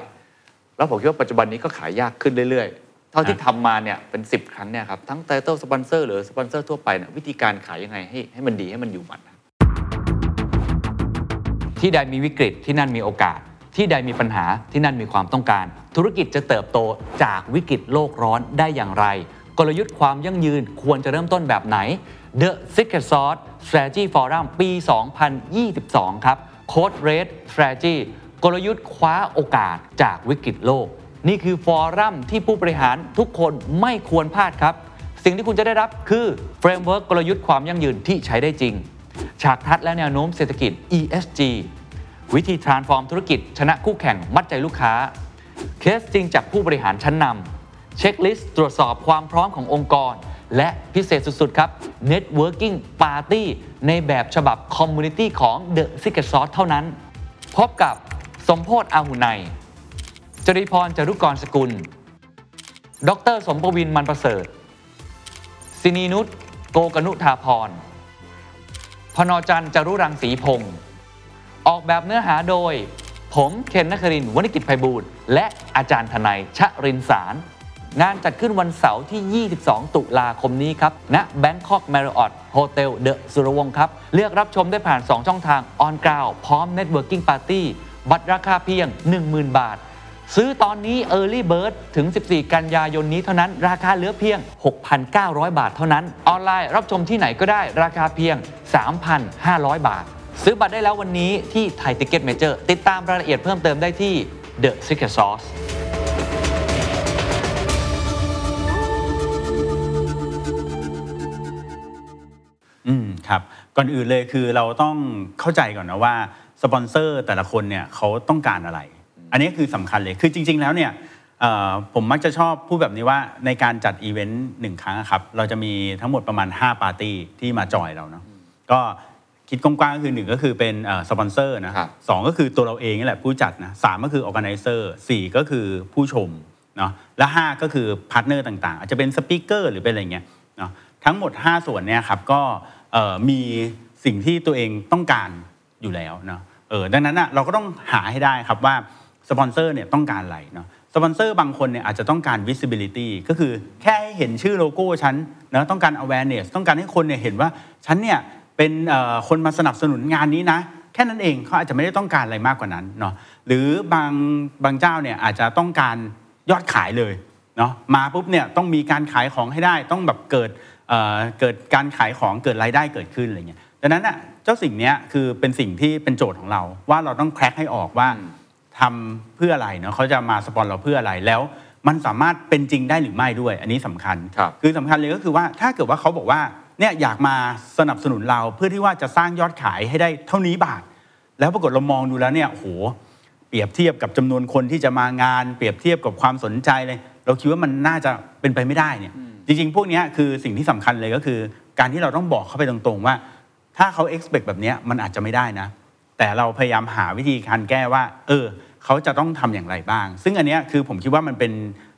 แล้วผมคิดว่าปัจจุบันนี้ก็ขายยากขึ้นเรื่อยๆ เท่าที่ทำมาเนี่ยเป็น 10 ครั้งเนี่ยครับทั้ง title สปอนเซอร์หรือสปอนเซอร์ทั่วไปเนี่ยวิธีการขายยังไงให้ให้มันดีให้มันอยู่มันนะที่ใดมีวิกฤตที่นั่นมีโอกาส ที่ใดมีปัญหาที่นั่นมีความต้องการ ธุรกิจจะเติบโตจากวิกฤตโลกร้อนได้อย่างไร กลยุทธ์ความยั่งยืนควรจะเริ่มต้นแบบไหน The Secret Sauce Strategy Forum ปี 2022 ครับ Code Red Strategy กลยุทธ์คว้าโอกาสจากวิกฤตโลก นี่คือ forum ที่ผู้บริหารทุกคนไม่ควรพลาดครับ สิ่งที่คุณจะได้รับคือ framework กลยุทธ์ความยั่งยืนที่ใช้ได้จริง ฉากทัดและแนวโน้มเศรษฐกิจ ESG วิธี transform ธุรกิจ ชนะคู่แข่งมัดใจลูกค้า เคสจริงจากผู้บริหารชั้นนำเช็คลิสต์ตรวจสอบความพร้อมขององค์กร และพิเศษสุด ๆ ครับ Networking Party ในแบบฉบับ Community ของ The Secret Sauce เท่านั้น พบกับสมโพศอาหุไนจริพรจรุกรสกุล ดร สมปวินมันประเสริฐสินีนุชโกกนุธาพร พนจันจรุรังสีพงศ์ ออกแบบเนื้อหาโดย ผมเคนนักครินทร์วณิกิจไพบูลย์และอาจารย์ทนายชะรินสาร งานจัดขึ้นวันเสาร์ที่ 22 ตุลาคมนี้ครับณ Bangkok Marriott Hotel The สุรวงศ์ครับ เลือกรับชมได้ผ่าน 2 ช่องทาง On Ground พร้อม Networking Party บัตรราคาเพียง 10,000 บาท ซื้อตอนนี้ Early Bird ถึง 14 กันยายนนี้เท่านั้น ราคาเหลือเพียง 6,900 บาทเท่านั้น ออนไลน์รับชมที่ไหนก็ได้ราคาเพียง 3,500 บาท ซื้อบัตรได้แล้ววันนี้ที่ไทยติ c ก e t เมเจอร์ติดตามรายละเอียดเพิ่มเติมได้ที่ The Secret Sauce อืมครับ ก่อนอื่นเลยคือเราต้องเข้าใจก่อนนะว่าสปอนเซอร์แต่ละคนเนี่ยเขาต้องการอะไร อันนี้คือสำคัญเลยคือจริง ๆ แล้วเนี่ยผมมักจะชอบพูดแบบนี้ว่าในการจัดอีเวนต์หนึ่งครั้งครับ เราจะมีทั้งหมดประมาณ 5 ปาร์ตี้ที่มา join เราเนาะก็ คิดกว้างๆก็คือหนึ่งก็คือเป็นสปอนเซอร์นะครับสองก็คือตัวเราเองนี่แหละผู้จัดนะสามก็คือ organizer สี่ก็คือผู้ชมเนาะและห้าก็คือ partner ต่างๆ อาจจะเป็น speaker หรือเป็นอะไรเงี้ยเนาะทั้งหมด 5 ส่วนเนี่ยครับก็เอ่อมีสิ่งที่ตัวเองต้องการอยู่แล้วเนาะเออดังนั้นอะเราก็ต้องหาให้ได้ครับว่าสปอนเซอร์เนี่ยต้องการอะไรเนาะสปอนเซอร์บางคนเนี่ยอาจจะต้องการ visibility ก็คือแค่ให้เห็นชื่อโลโก้ฉันนะต้องการ awareness ต้องการให้คนเนี่ยเห็นว่าฉันเนี่ย เป็นเอ่อคนมาสนับสนุนงานนี้นะ แค่นั้นเองเขาอาจจะไม่ได้ต้องการอะไรมากกว่านั้นเนาะหรือบางบางเจ้าเนี่ยอาจจะต้องการยอดขายเลยเนาะมาปุ๊บเนี่ยต้องมีการขายของให้ได้ต้องแบบเกิดเอ่อเกิดการขายของเกิดรายได้เกิดขึ้นอะไรเงี้ยดังนั้นอะเจ้าสิ่งเนี้ยคือเป็นสิ่งที่เป็นโจทย์ของเรา ว่าเราต้องแคร็กให้ออกว่าทำเพื่ออะไรเนาะเขาจะมาสปอนเราเพื่ออะไรแล้ว มันสามารถเป็นจริงได้หรือไม่ด้วย อันนี้สำคัญครับคือสำคัญเลยก็คือว่าถ้าเกิดว่าเขาบอกว่า เนี่ยอยากมาสนับสนุนเราเพื่อที่ว่าจะสร้างยอดขายให้ได้เท่านี้บาท แล้วปรากฏเรามองดูแล้วเนี่ยโอ้โหเปรียบเทียบกับจำนวนคนที่จะมางาน เปรียบเทียบกับความสนใจเลย เราคิดว่ามันน่าจะเป็นไปไม่ได้เนี่ยจริงๆ พวกเนี้ยคือสิ่งที่สำคัญเลยก็คือ การที่เราต้องบอกเขาไปตรงๆว่า ถ้าเขา expect แบบเนี้ยมันอาจจะไม่ได้นะ แต่เราพยายามหาวิธีการแก้ว่า เออ เขาจะต้องทำอย่างไรบ้าง ซึ่งอันเนี้ยคือผมคิดว่ามันเป็น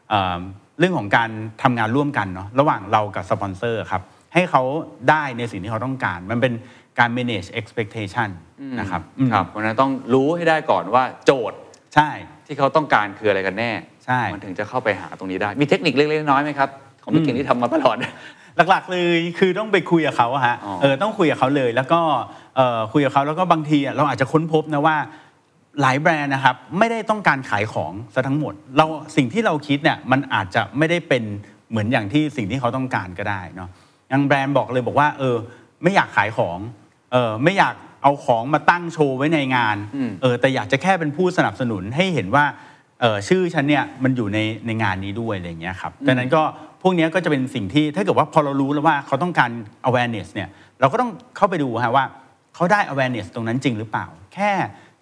เอ่อเรื่องของการทำงานร่วมกันเนาะระหว่างเรากับสปอนเซอร์ครับ ให้เขาได้ในสิ่งที่เขาต้องการ มันเป็นการ manage expectation นะครับอืมครับเพราะฉะนั้นต้องรู้ให้ได้ก่อนว่าโจทย์ใช่ที่เขาต้องการคืออะไรกันแน่ใช่มันถึงจะเข้าไปหาตรงนี้ได้ มีเทคนิคเล็กๆน้อยๆไหมครับ ของพี่เก่งที่ทำมาตลอดหลักๆเลยคือต้องไปคุยกับเขาอะฮะอ๋อเออต้องคุยกับเขาเลย แล้วก็เอ่อคุยกับเขาแล้วก็บางทีอะเราอาจจะค้นพบนะว่าหลายแบรนด์นะครับไม่ได้ต้องการขายของซะทั้งหมด เราสิ่งที่เราคิดเนี่ยมันอาจจะไม่ได้เป็นเหมือนอย่างที่สิ่งที่เขาต้องการก็ได้เนาะอ ย่างแบรนด์บอกเลยบอกว่า เออ ไม่อยากขายของเออไม่อยากเอาของมาตั้งโชว์ไว้ในงานอืมเออแต่อยากจะแค่เป็นผู้สนับสนุนให้เห็นว่าเออชื่อฉันเนี่ยมันอยู่ในในงานนี้ด้วยอะไรอย่างเงี้ยครับดังนั้นก็พวกเนี้ยก็จะเป็นสิ่งที่ถ้าเกิดว่าพอเรารู้แล้วว่าเขาต้องการ awareness เนี่ยเราก็ต้องเข้าไปดูฮะว่าเขาได้ awareness ตรงนั้นจริงหรือเปล่า แค่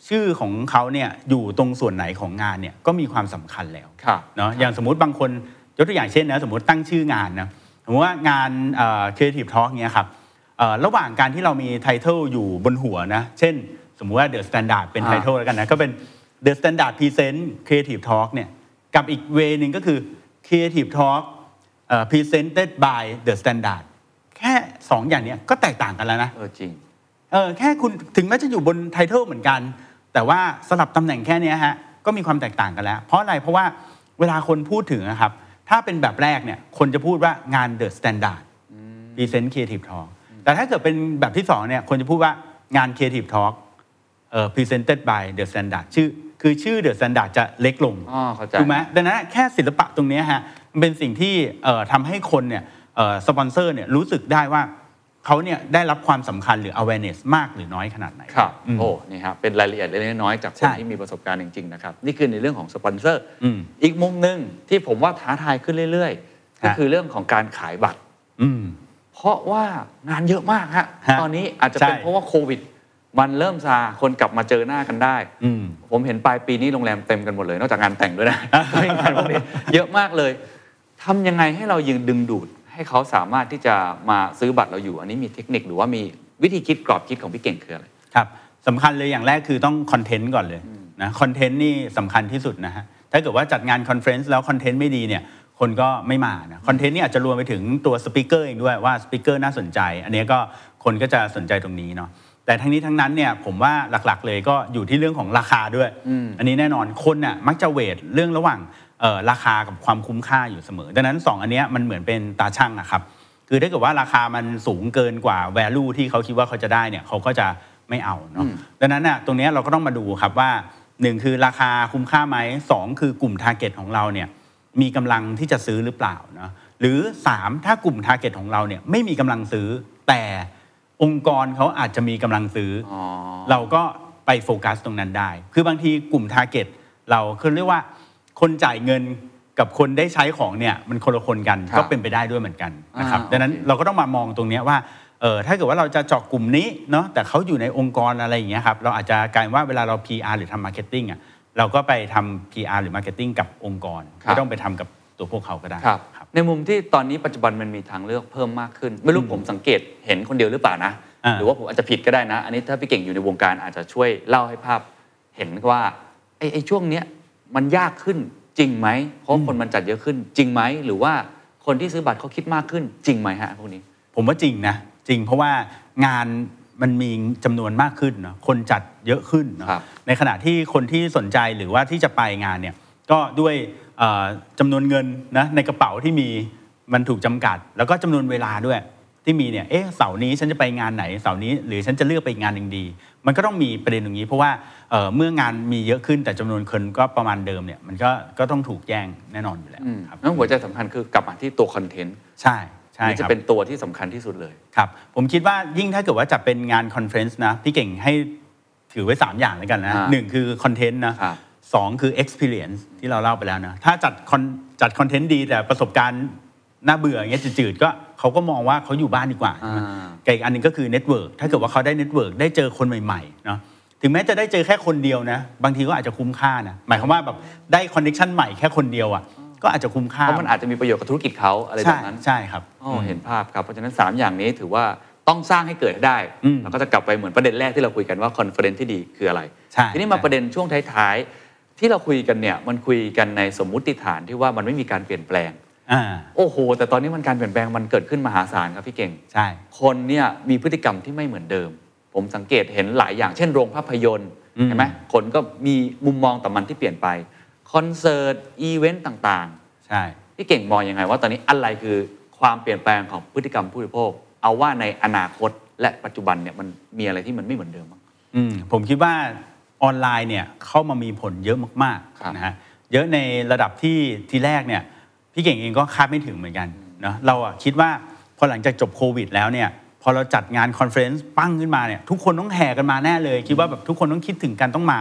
ชื่อของเขาเนี่ยอยู่ตรงส่วนไหนของงานเนี่ยก็มีความสำคัญแล้วครับเนาะอย่างสมมุติบางคนยกตัวอย่างเช่นนะสมมติตั้งชื่องานนะ สมมติว่างานเอ่อ Creative Talk เนี้ยครับเอ่อระหว่างการที่เรามีไทเทลอยู่บนหัวนะ เช่น สมมุติว่า The Standard เป็นอ่าไทเทลแล้วกันนะ ก็เป็น The Standard Present Creative Talk เนี่ยกับอีกเวนึงก็คือ Creative Talk เอ่อ Presented by The Standard แค่สองอย่างเนี้ยก็แตกต่างกันแล้วนะ เออจริงเออแค่คุณถึงแม้จะอยู่บนไทเทลเหมือนกัน แต่ว่าสลับตำแหน่งแค่เนี้ยฮะก็มีความแตกต่างกันแล้ว เพราะอะไรเพราะว่าเวลาคนพูดถึงนะครับ ถ้าเป็นแบบแรกเนี่ยคนจะพูดว่างาน The Standard Present Creative Talk แต่ถ้าเกิดเป็นแบบที่สองเนี่ยคนจะพูดว่างาน Creative Talk เอ่อ Presented by The Standard ชื่อคือชื่อ The Standard จะเล็กลงอ๋อเข้าใจถูกไหมดังนั้นแค่ศิลปะตรงเนี้ยฮะมันเป็นสิ่งที่เอ่อทำให้คนเนี่ยเอ่อสปอนเซอร์เนี่ยรู้สึกได้ว่า เขาเนี่ยได้รับความสำคัญหรือ awareness มากหรือน้อยขนาดไหนครับอืมโอ้นี่ครับเป็นรายละเอียดเล็กๆน้อยๆจากคใช่นที่มีประสบการณ์จริงๆนะครับนี่คือในเรื่องของสปอนเซอร์อืมอีกมุมหนึ่งที่ผมว่าท้าทายขึ้นเรื่อยๆ ก็ฮะคือเรื่องของการขายบัตรอืมเพราะว่างานเยอะมากฮะฮะตอนนี้อาจจะเป็นใช่เพราะว่าโควิด มันเริ่มซาคนกลับมาเจอหน้ากันได้อืมผมเห็นปลายปีนี้โรงแรมเต็มกันหมดเลย นอกจากงานแต่งด้วยนะไม่งานพวกนี้เยอะมากเลยทำยังไงให้เรายังดึงดูด ให้เขาสามารถที่จะมาซื้อบัตรเราอยู่ อันนี้มีเทคนิคหรือว่ามีวิธีคิดกรอบคิดของพี่เก่งคืออะไรครับสำคัญเลยอย่างแรกคือต้องคอนเทนต์ก่อนเลยนะคอนเทนต์นี่สำคัญที่สุดนะฮะถ้าเกิดว่าจัดงาน conference แล้วคอนเทนต์ไม่ดีเนี่ยคนก็ไม่มานะคอนเทนต์นี่อาจจะรวมไปถึงตัว speaker เองด้วยว่า speaker น่าสนใจ อันนี้ก็คนก็จะสนใจตรงนี้เนาะแต่ทั้งนี้ทั้งนั้นเนี่ยผมว่าหลักๆเลยก็อยู่ที่เรื่องของราคาด้วย อันนี้แน่นอนคนน่ะมักจะ weight เรื่องระหว่างเอ่อราคากับความคุ้มค่าอยู่เสมอ ดังนั้นสองอันเนี้ยมันเหมือนเป็นตาช่างอะครับ คือถ้าเกิดว่าราคามันสูงเกินกว่า value ที่เขาคิดว่าเขาจะได้เนี่ยเขาก็จะไม่เอาเนาะดังนั้นน่ะตรงเนี้ยเราก็ต้องมาดูครับว่าหนึ่งคือราคาคุ้มค่าไหมสองคือกลุ่ม target ของเราเนี่ยมีกำลังที่จะซื้อหรือเปล่าเนาะหรือสามถ้ากลุ่ม target ของเราเนี่ยไม่มีกำลังซื้อ แต่องค์กรเขาอาจจะมีกำลังซื้อออ๋อเราก็ไปโฟกัสตรงนั้นได้ คือบางทีกลุ่ม target เราคือเรียกว่า คนจ่ายเงินกับคนได้ใช้ของเนี่ยมันคนละคนกันครับก็เป็นไปได้ด้วยเหมือนกันนะครับอ่าดังนั้นโอเคเราก็ต้องมามองตรงเนี้ยว่าเออถ้าเกิดว่าเราจะเจาะกลุ่มนี้เนาะแต่เขาอยู่ในองค์กรอะไรอย่างเงี้ยครับเราอาจจะกลายว่าเวลาเรา PR หรือทำ Marketing อะเราก็ไปทำ PR หรือ Marketing กับองค์กรครับ ไม่ต้องไปทำกับตัวพวกเขาก็ได้ ครับในมุมที่ตอนนี้ปัจจุบันมันมีทางเลือกเพิ่มมากขึ้น ไม่รู้ผมสังเกตเห็นคนเดียวหรือเปล่านะ อ่า หรือว่าผมอาจจะผิดก็ได้นะ อันนี้ถ้าพี่เก่งอยู่ในวงการอาจจะช่วยเล่าให้ภาพเห็นว่าไอ้ไอ้ช่วงเนี้ย มันยากขึ้นจริงไหมเพราะคนมันจัดเยอะขึ้น จริงไหมหรือว่าคนที่ซื้อบัตรเขาคิดมากขึ้น จริงไหมฮะพวกนี้ ผมว่าจริงนะจริงเพราะว่างานมันมีจำนวนมากขึ้นเนาะคนจัดเยอะขึ้นเนาะครับในขณะที่คนที่สนใจหรือว่าที่จะไปงานเนี่ยก็ด้วยเอ่อจำนวนเงินนะในกระเป๋าที่มีมันถูกจำกัด แล้วก็จำนวนเวลาด้วย ที่มีเนี่ยเอ๊ะเสาร์นี้ฉันจะไปงานไหนเสาร์นี้ หรือฉันจะเลือกไปอีกงานหนึ่งดี มันก็ต้องมีประเด็นตรงนี้ เพราะว่าเอ่อเมื่องานมีเยอะขึ้นแต่จำนวนคนก็ประมาณเดิมเนี่ยมันก็ก็ต้องถูกแย่งแน่นอนอยู่แล้วอืมครับนั่นหัวใจสำคัญคือกลับมาที่ตัวคอนเทนต์ใช่ใช่นี่คจะรับเป็นตัวที่สำคัญที่สุดเลยครับผมคิดว่ายิ่งถ้าเกิดว่าจัดเป็นงาน conference นะพี่เก่งให้ถือไว้ 3 อย่างแล้วกันนะอ่าหนึ่งคือคอนเทนต์นะครับสองคือ experience ที่เราเล่าไปแล้วนะถ้าจัด con- จัดคอนเทนต์ดีแต่ประสบการณ์ น่าเบื่ออย่างเงี้ยจืดๆก็เขาก็มองว่าเขาอยู่บ้านดีกว่าใช่ไหมอ่ากับอีกอันหนึงก็คือ network ถ้าเกิดว่าเขาได้ network ได้เจอคนใหม่ๆเนาะถึงแม้จะได้เจอแค่คนเดียวนะ บางทีก็อาจจะคุ้มค่านะหมายความว่าแบบได้ connection่นใหม่แค่คนเดียวอะก็อาจจะคุ้มค่าเพราะมันอาจจะมีประโยชน์กับธุรกิจเขาอะไรแบใช่บนั้นใช่ครับอ๋อเห็นภาพครับเพราะฉะนั้น 3 อย่างนี้ถือว่าต้องสร้างให้เกิดให้ได้อืมเราก็จะกลับไปเหมือนประเด็นแรกที่เราคุยกันว่า conference ที่ดีคืออะไรใช่ทีนี้มาใช่ประเด็นช่วงท้ายๆที่เราคุยกันเนี่ยมันคุยกันในสมมุติฐานที่ว่ามันไม่มีการเปลี่ยนแปลงอ่า โอ้โห แต่ตอนนี้มันการเปลี่ยนแปลงมันเกิดขึ้นมหาศาลครับพี่เก่ง ใช่ คนเนี่ยมีพฤติกรรมที่ไม่เหมือนเดิม ผมสังเกตเห็นหลายอย่าง เช่นโรงภาพยนตร์อืมเห็นไหมคนก็มีมุมมองต่อมันที่เปลี่ยนไป คอนเสิร์ต อีเวนต์ต่างใช่ๆพี่เก่งมองยังไงว่าตอนนี้อะไรคือความเปลี่ยนแปลงของพฤติกรรมผู้บริโภค เอาว่าในอนาคตและปัจจุบันเนี่ยมันมีอะไรที่มันไม่เหมือนเดิมบ้างอืมผมคิดว่าออนไลน์เนี่ยเข้ามามีผลเยอะมากครับๆนะฮะ เยอะในระดับที่ทีแรกเนี่ย พี่เก่งเองก็คาดไม่ถึงเหมือนกันเนาะเราอะคิดว่าพอหลังจากจบโควิด แล้วเนี่ยพอเราจัดงาน conference ปั้งขึ้นมาเนี่ยทุกคนต้องแห่กันมาแน่เลย คิดว่าแบบทุกคนต้องคิดถึงกันต้องมา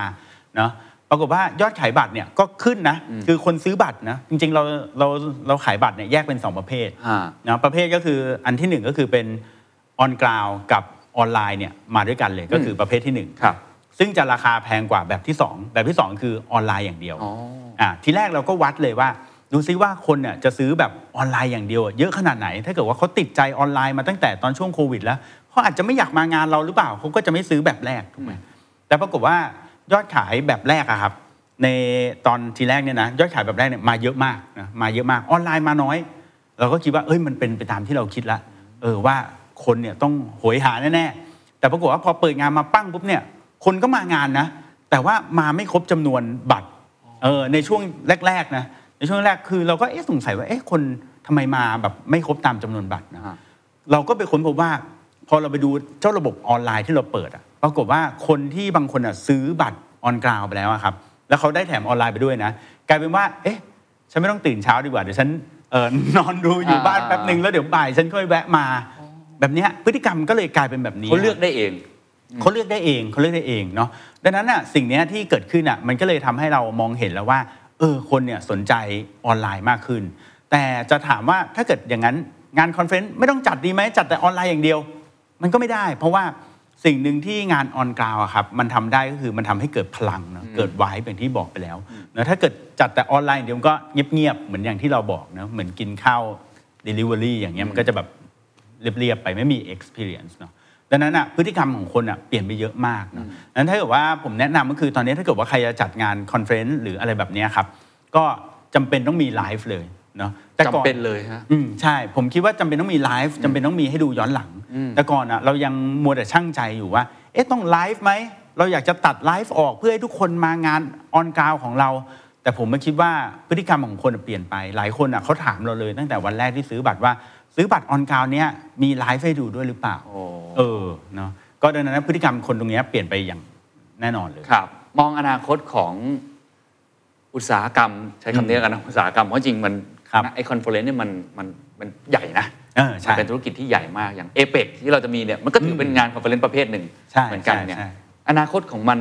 เนาะปรากฏว่ายอดขายบัตรเนี่ยก็ขึ้นนะคือคนซื้อบัตรนะจริงๆเราเราเราขายบัตรเนี่ยแยกเป็นสองประเภทอ่านะประเภทก็คืออันที่หนึ่งก็คือเป็น on-ground กับออนไลน์เนี่ยมาด้วยกันเลยก็คือประเภทที่หนึ่งครับ ซึ่งจะราคาแพงกว่าแบบที่ 2 แบบที่ 2 คือออนไลน์อย่างเดียวอ๋ออ่าทีแรกเราก็วัดเลยว่า ดูซิว่าคนเนี่ยจะซื้อแบบออนไลน์อย่างเดียว เยอะขนาดไหน ถ้าเกิดว่าเขาติดใจออนไลน์มาตั้งแต่ตอนช่วงโควิด แล้วเขาอาจจะไม่อยากมางานเราหรือเปล่าเขาก็จะไม่ซื้อแบบแรกถูกไหมแต่ปรากฏว่ายอดขายแบบแรกอะครับ ในตอนทีแรกเนี่ยนะยอดขายแบบแรกเนี่ยมาเยอะมากนะมาเยอะมากออนไลน์มาน้อย เราก็คิดว่าเอ้ยมันเป็นไปตามที่เราคิดละเออว่าคนเนี่ยต้องโหยหาแน่ๆแต่ปรากฏว่าพอเปิดงานมาปั้งปุ๊บเนี่ยคนก็มางานนะแต่ว่ามาไม่ครบจำนวนบัตรเออในช่วงแรกๆนะ ช่วงแรกคือเราก็เอ๊ะสงสัยว่าเอ๊ะคนทำไมมาแบบไม่ครบตามจำนวนบัตรนะอ่าเราก็ไปค้นพบว่า พอเราไปดูเจ้าระบบออนไลน์ที่เราเปิดอะปรากฏว่าคนที่บางคนอะซื้อบัตรออนกราวไปแล้วอะครับ แล้วเขาได้แถมออนไลน์ไปด้วยนะ กลายเป็นว่า เอ๊ะ ฉันไม่ต้องตื่นเช้าดีกว่า เดี๋ยวฉันเออนอนดูอยู่อ่าบ้านแป๊บหนึ่งแล้วเดี๋ยวบ่ายฉันค่อยแวะมา แบบเนี้ยพฤติกรรมก็เลยกลายเป็นแบบนี้เขาเลือกได้เองเขาเลือกได้เองเขาเลือกได้เองเนาะดังนั้นน่ะสิ่งเนี้ยที่เกิดขึ้นอะมันก็เลยทำให้เรามองเห็นแล้วว่า เออคนเนี่ยสนใจออนไลน์มากขึ้น แต่จะถามว่าถ้าเกิดอย่างนั้นงาน conference ไม่ต้องจัดดีไหมจัดแต่ออนไลน์อย่างเดียว มันก็ไม่ได้ เพราะว่าสิ่งหนึ่งที่งาน on-ground อะครับมันทำได้ก็คือมันทำให้เกิดพลังเนอะเกิดไวเป็นที่บอกไปแล้วนะถ้าเกิดจัดแต่ออนไลน์อย่างเดียวมันก็เงียบๆเหมือนอย่างที่เราบอกนะเหมือนกินข้าว Delivery อย่างเงี้ยมันก็จะแบบเรียบๆไปไม่มี experience เนาะ ดังนั้นอะพฤติกรรมของคนอะเปลี่ยนไปเยอะมากเนอะดังนั้นถ้าเกิดว่าผมแนะนำก็คือตอนนี้ถ้าเกิดว่าใครจะจัดงาน conference หรืออะไรแบบเนี้ยครับ ก็จำเป็นต้องมีไลฟ์เลยเนาะแต่ก่อจำเป็นเลยฮะอืมใช่ ผมคิดว่าจำเป็นต้องมีไลฟ์จำเป็นต้องมีให้ดูย้อนหลัง แต่ก่อนอะเรายังมัวแต่ชั่งใจอยู่ว่า เอ๊ะต้องไลฟ์ไหมเราอยากจะตัดไลฟ์ออกเพื่อให้ทุกคนมางาน on-ground ของเรา แต่ผมมาคิดว่าพฤติกรรมของคนอะเปลี่ยนไป หลายคนอะเขาถามเราเลยตั้งแต่วันแรกที่ซื้อบัตรว่า ซื้อบัตร on ground เนี้ยมีไลฟ์ให้ดูด้วยหรือเปล่าโอ้เออเนาะก็ดังนั้นพฤติกรรมคนตรงเนี้ยเปลี่ยนไปอย่างแน่นอนเลยครับ มองอนาคตของอุตสาหกรรม ใช้คำนี้แล้วกันนะอุตสาหกรรมเพราะจริงมันครับไอ conference เนี่ยมันมันมันใหญ่นะเออมันใช่เป็นธุรกิจที่ใหญ่มากอย่างเอเปกที่เราจะมีเนี่ยมันก็ถือเป็นงาน conference ประเภทหนึ่งใช่เหมือนกันใช่เนี่ยใช่อนาคตของมัน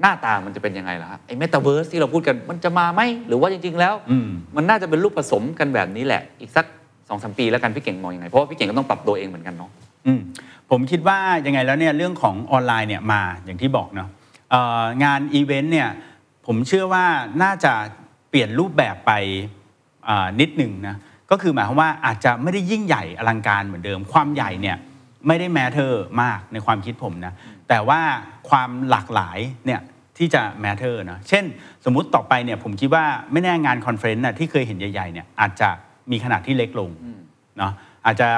หน้าตามันจะเป็นยังไงล่ะฮะไอเมตาเวิร์สที่เราพูดกันมันจะมาไหมหรือว่าจริง ๆ แล้วอืมมันน่าจะเป็นลูกผสมกันแบบนี้แหละ อีกสัก สองสามปีแล้วกันพี่เก่งมองยังไงเพราะว่าพี่เก่งก็ต้องปรับตัวเองเหมือนกันเนาะอืมผมคิดว่ายังไงแล้วเนี่ยเรื่องของออนไลน์เนี่ยมาอย่างที่บอกเนาะเอ่องานอีเวนต์เนี่ยผมเชื่อว่าน่าจะเปลี่ยนรูปแบบไปอ่านิดหนึ่งนะก็คือหมายความว่าอาจจะไม่ได้ยิ่งใหญ่อลังการเหมือนเดิม ความใหญ่เนี่ยไม่ได้ matter มากในความคิดผมนะแต่ว่าความหลากหลายเนี่ยที่จะ matter นะเช่น สมมุติต่อไปเนี่ยผมคิดว่าไม่แน่งาน conference น่ะที่เคยเห็นใหญ่ๆเนี่ยอาจจะ มีขนาดที่เล็กลงเนาะอาจจะ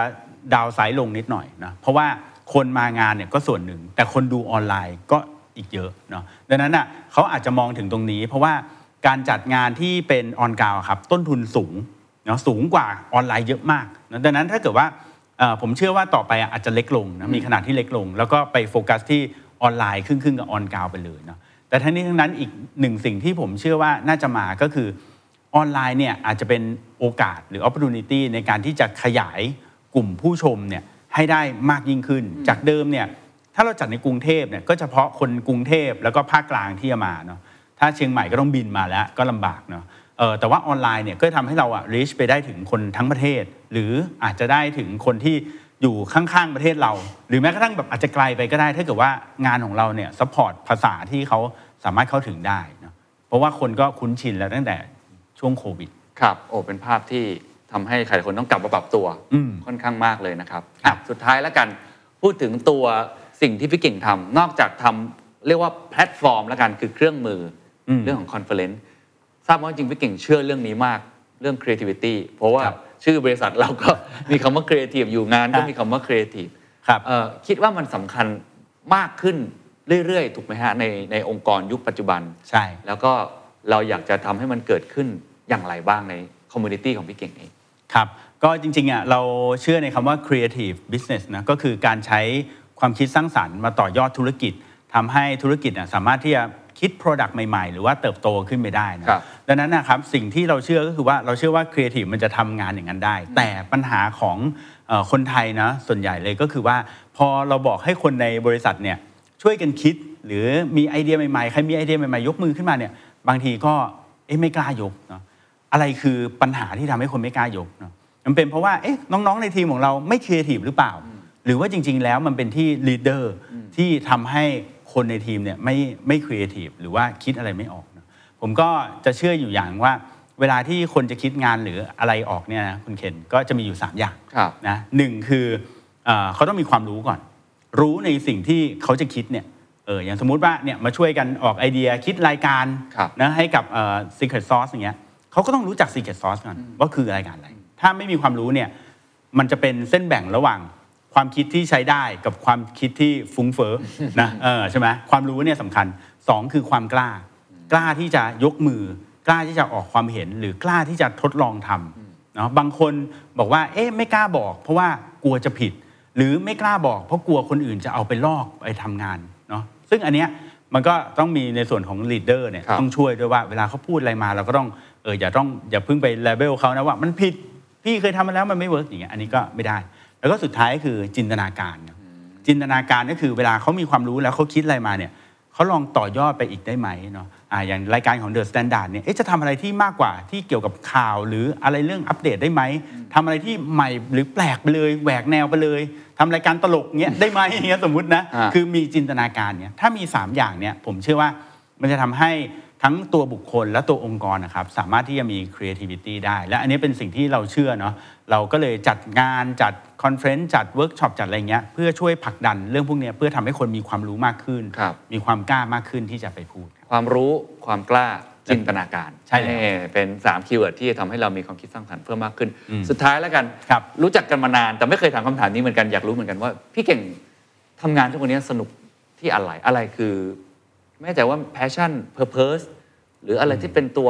ดาวไซด์ลงนิดหน่อยนะเพราะว่าคนมางานเนี่ยก็ส่วนหนึ่ง แต่คนดูออนไลน์ก็อีกเยอะเนาะดังนั้นอะเขาอาจจะมองถึงตรงนี้ เพราะว่าการจัดงานที่เป็น on ground ครับต้นทุนสูงเนาะสูงกว่าออนไลน์เยอะมากนะดังนั้นถ้าเกิดว่าเอ่อผมเชื่อว่าต่อไปอาจจะเล็กลงนะมีขนาดที่เล็กลง แล้วก็ไปโฟกัสที่ออนไลน์ครึ่งๆกับออนกราวไปเลยเนาะแต่ทั้งนี้ทั้งนั้นอีกหนึ่งสิ่งที่ผมเชื่อว่าน่าจะมาก็คือ ออนไลน์เนี่ยอาจจะเป็นโอกาสหรือ opportunity ในการที่จะขยายกลุ่มผู้ชมเนี่ยให้ได้มากยิ่งขึ้น จากเดิมเนี่ยถ้าเราจัดในกรุงเทพเนี่ยก็เฉพาะคนกรุงเทพแล้วก็ภาคกลางที่จะมาเนาะถ้าเชียงใหม่ก็ต้องบินมาแล้วก็ลำบากเนาะเออแต่ว่าออนไลน์เนี่ยก็ทำให้เราอะ reach ไปได้ถึงคนทั้งประเทศ หรืออาจจะได้ถึงคนที่อยู่ข้างๆประเทศเรา หรือแม้กระทั่งแบบอาจจะไกลไปก็ได้ถ้าเกิดว่างานของเราเนี่ย support ภาษาที่เขาสามารถเข้าถึงได้เนาะเพราะว่าคนก็คุ้นชินแล้วตั้งแต่ ช่วงโควิด ครับ โอ้ เป็นภาพที่ทำให้ใครหลายคนต้องกลับมาปรับตัวอืมค่อนข้างมากเลยนะครับครับสุดท้ายแล้วกันพูดถึงตัวสิ่งที่พี่เก่งทำนอกจากทำเรียกว่าแพลตฟอร์มแล้วกันคือเครื่องมืออมเรื่องของ conference ทราบว่าจริงพี่เก่งเชื่อเรื่องนี้มากเรื่อง creativity เพราะว่าครับชื่อบริษัทเราก็มีคำว่า creative อยู่งานก็มีคำว่า creative ครับเอ่อคิดว่ามันสำคัญมากขึ้นเรื่อยๆ ถูกไหมฮะในในองค์กรยุคปัจจุบัน ใช่ แล้วก็ เราอยากจะทำให้มันเกิดขึ้นอย่างไรบ้างใน community ของพี่เก่งเองครับก็จริงๆอะเราเชื่อในคำว่า creative business นะก็คือการใช้ความคิดสร้างสรรค์มาต่อยอดธุรกิจทำให้ธุรกิจอะสามารถที่จะคิด Product ใหม่ๆ หรือว่าเติบโตขึ้นไปได้นะครับดังนั้นนะครับสิ่งที่เราเชื่อก็คือว่าเราเชื่อว่า creative มันจะทำงานอย่างนั้นได้ แต่ปัญหาของเออคนไทยนะส่วนใหญ่เลยก็คือว่า พอเราบอกให้คนในบริษัทเนี่ยช่วยกันคิด หรือมีไอเดียใหม่ๆ ใครมีไอเดียใหม่ๆ ยกมือขึ้นมาเนี่ย บางทีก็เอ๊ะไม่กล้ายกเนาะอะไรคือปัญหาที่ทำให้คนไม่กล้ายกเนาะมันเป็นเพราะว่าเอ๊ะน้องๆในทีมของเราไม่ครีเอทีฟหรือเปล่า หรือว่าจริง ๆ แล้วมันเป็นที่ leader ที่ทำให้คนในทีมเนี่ยไม่ไม่ครีเอทีฟหรือว่าคิดอะไรไม่ออกเนอะผมก็จะเชื่ออยู่อย่างว่า เวลาที่คนจะคิดงานหรืออะไรออกเนี่ยนะคุณเคนก็จะมีอยู่ 3 อย่างครับนะหนึ่งคือเออเขาต้องมีความรู้ก่อน รู้ในสิ่งที่เขาจะคิดเนี่ย เอออย่างสมมุติว่าเนี่ยมาช่วยกันออกไอเดียคิดรายการครับนะให้กับเอ่อ secret sauce อย่างเงี้ยเขาก็ต้องรู้จัก secret sauce ก่อนว่าคือรายการอะไร ถ้าไม่มีความรู้เนี่ยมันจะเป็นเส้นแบ่งระหว่างความคิดที่ใช้ได้กับความคิดที่ฟุ้งเฟ้อนะเออใช่ไหมความรู้เนี่ยสำคัญสองคือความกล้า กล้าที่จะยกมือกล้าที่จะออกความเห็น หรือกล้าที่จะทดลองทำเนาะบางคนบอกว่าเอ๊ะไม่กล้าบอก เพราะว่ากลัวจะผิด หรือไม่กล้าบอก เพราะกลัวคนอื่นจะเอาไปลอกไปทำงานเนาะ ซึ่งอันเนี้ยมันก็ต้องมีในส่วนของ leader เนี่ยครับต้องช่วยด้วยว่าเวลาเขาพูดอะไรมาเราก็ต้องเอออย่าต้องอย่าเพิ่งไป label เขานะว่ามันผิดพี่เคยทำมาแล้วมันไม่ work อย่างเงี้ยอันนี้ก็ไม่ได้ แล้วก็สุดท้ายก็คือจินตนาการเนอะจินตนาการก็คือเวลาเขามีความรู้แล้วเขาคิดอะไรมาเนี่ยเขาลองต่อยอดไปอีกได้ไหมเนาะ อ่าอย่างรายการของ The Standard เนี่ยเอ๊ะจะทำอะไรที่มากกว่าที่เกี่ยวกับข่าว หรืออะไรเรื่องอัปเดตได้ไหมทำอะไรที่ใหม่หรือแปลกไปเลยแหวกแนวไปเลยทำรายการตลกเงี้ยได้ไหมอย่างเงี้ยสมมุตินะอ่าคือมีจินตนาการเนี่ยถ้ามี 3 อย่างเนี่ยผมเชื่อว่ามันจะทำให้ทั้งตัวบุคคลและตัวองค์กรนะครับสามารถที่จะมี creativity ได้ และอันนี้เป็นสิ่งที่เราเชื่อเนาะเราก็เลยจัดงานจัด conference จัดเวิร์กช็อปจัดอะไรเงี้ยเพื่อช่วยผลักดันเรื่องพวกเนี้ยเพื่อทำให้คนมีความรู้มากขึ้นครับมีความกล้ามากขึ้นที่จะไปพูด ครับความรู้ความกล้าจินตนาการใช่แล้วนี่เป็น3 keyword ที่จะทำให้เรามีความคิดสร้างสรรค์เพิ่มมากขึ้นอืมสุดท้ายแล้วกันครับรู้จักกันมานาน แต่ไม่เคยถามคำถามนี้เหมือนกันอยากรู้เหมือนกันว่า พี่เก่งทำงานทุกวันนี้สนุกที่อะไรอะไรคือไม่แน่ใจว่า passion purpose หรืออะไรที่เป็นตัว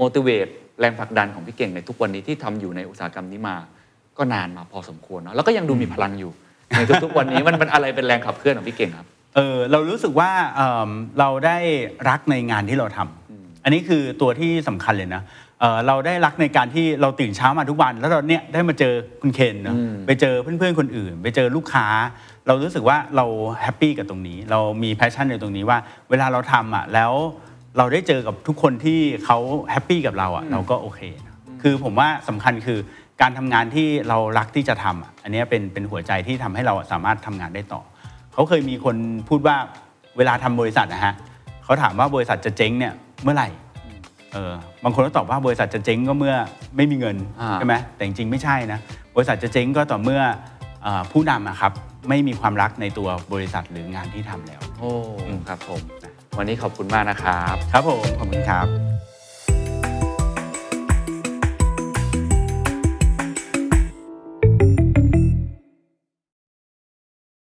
motivate แรงผลักดันของพี่เก่งในทุกวันนี้ที่ทำอยู่ในอุตสาหกรรมนี้มา ก็นานมาพอสมควรเนาะแล้วก็ยังดูมีพลังอยู่ในทุกๆวันนี้มันเป็นอะไรเป็นแรงขับเคลื่อนของพี่เก่งครับ เออเรารู้สึกว่าเอิ่มเราได้รักในงานที่เราทำอันนี้คือตัวที่สำคัญเลยนะเอ่อเราได้รักในการที่เราตื่นเช้ามาทุกวัน แล้วเราเนี่ยได้มาเจอคุณเคนเนอะอืมไปเจอเพื่อนๆคนอื่น ไปเจอลูกค้า เรารู้สึกว่าเรา happy กับตรงนี้ เรามี passion ในตรงนี้ว่า เวลาเราทำอะแล้วเราได้เจอกับทุกคนที่เขา happy กับเราอะเราก็โอเคนะคือผมว่าสำคัญคือการทำงานที่เรารักที่จะทำอะอันเนี้ยเป็นเป็นหัวใจที่ทำให้เราสามารถทำงานได้ต่อ เขาเคยมีคนพูดว่าเวลาทำบริษัทนะฮะเขาถามว่าบริษัทจะเจ๊งเนี่ยเมื่อไหร่เออบางคนก็ตอบว่าบริษัทจะเจ๊งก็เมื่อไม่มีเงินอ่าใช่ไหมแต่จริงๆไม่ใช่นะบริษัทจะเจ๊งก็ต่อเมื่อเอ่อผู้นำอะครับไม่มีความรักในตัวบริษัทหรืองานที่ทำแล้ว โอ้ครับผม วันนี้ขอบคุณมากนะครับ ครับผม ขอบคุณครับ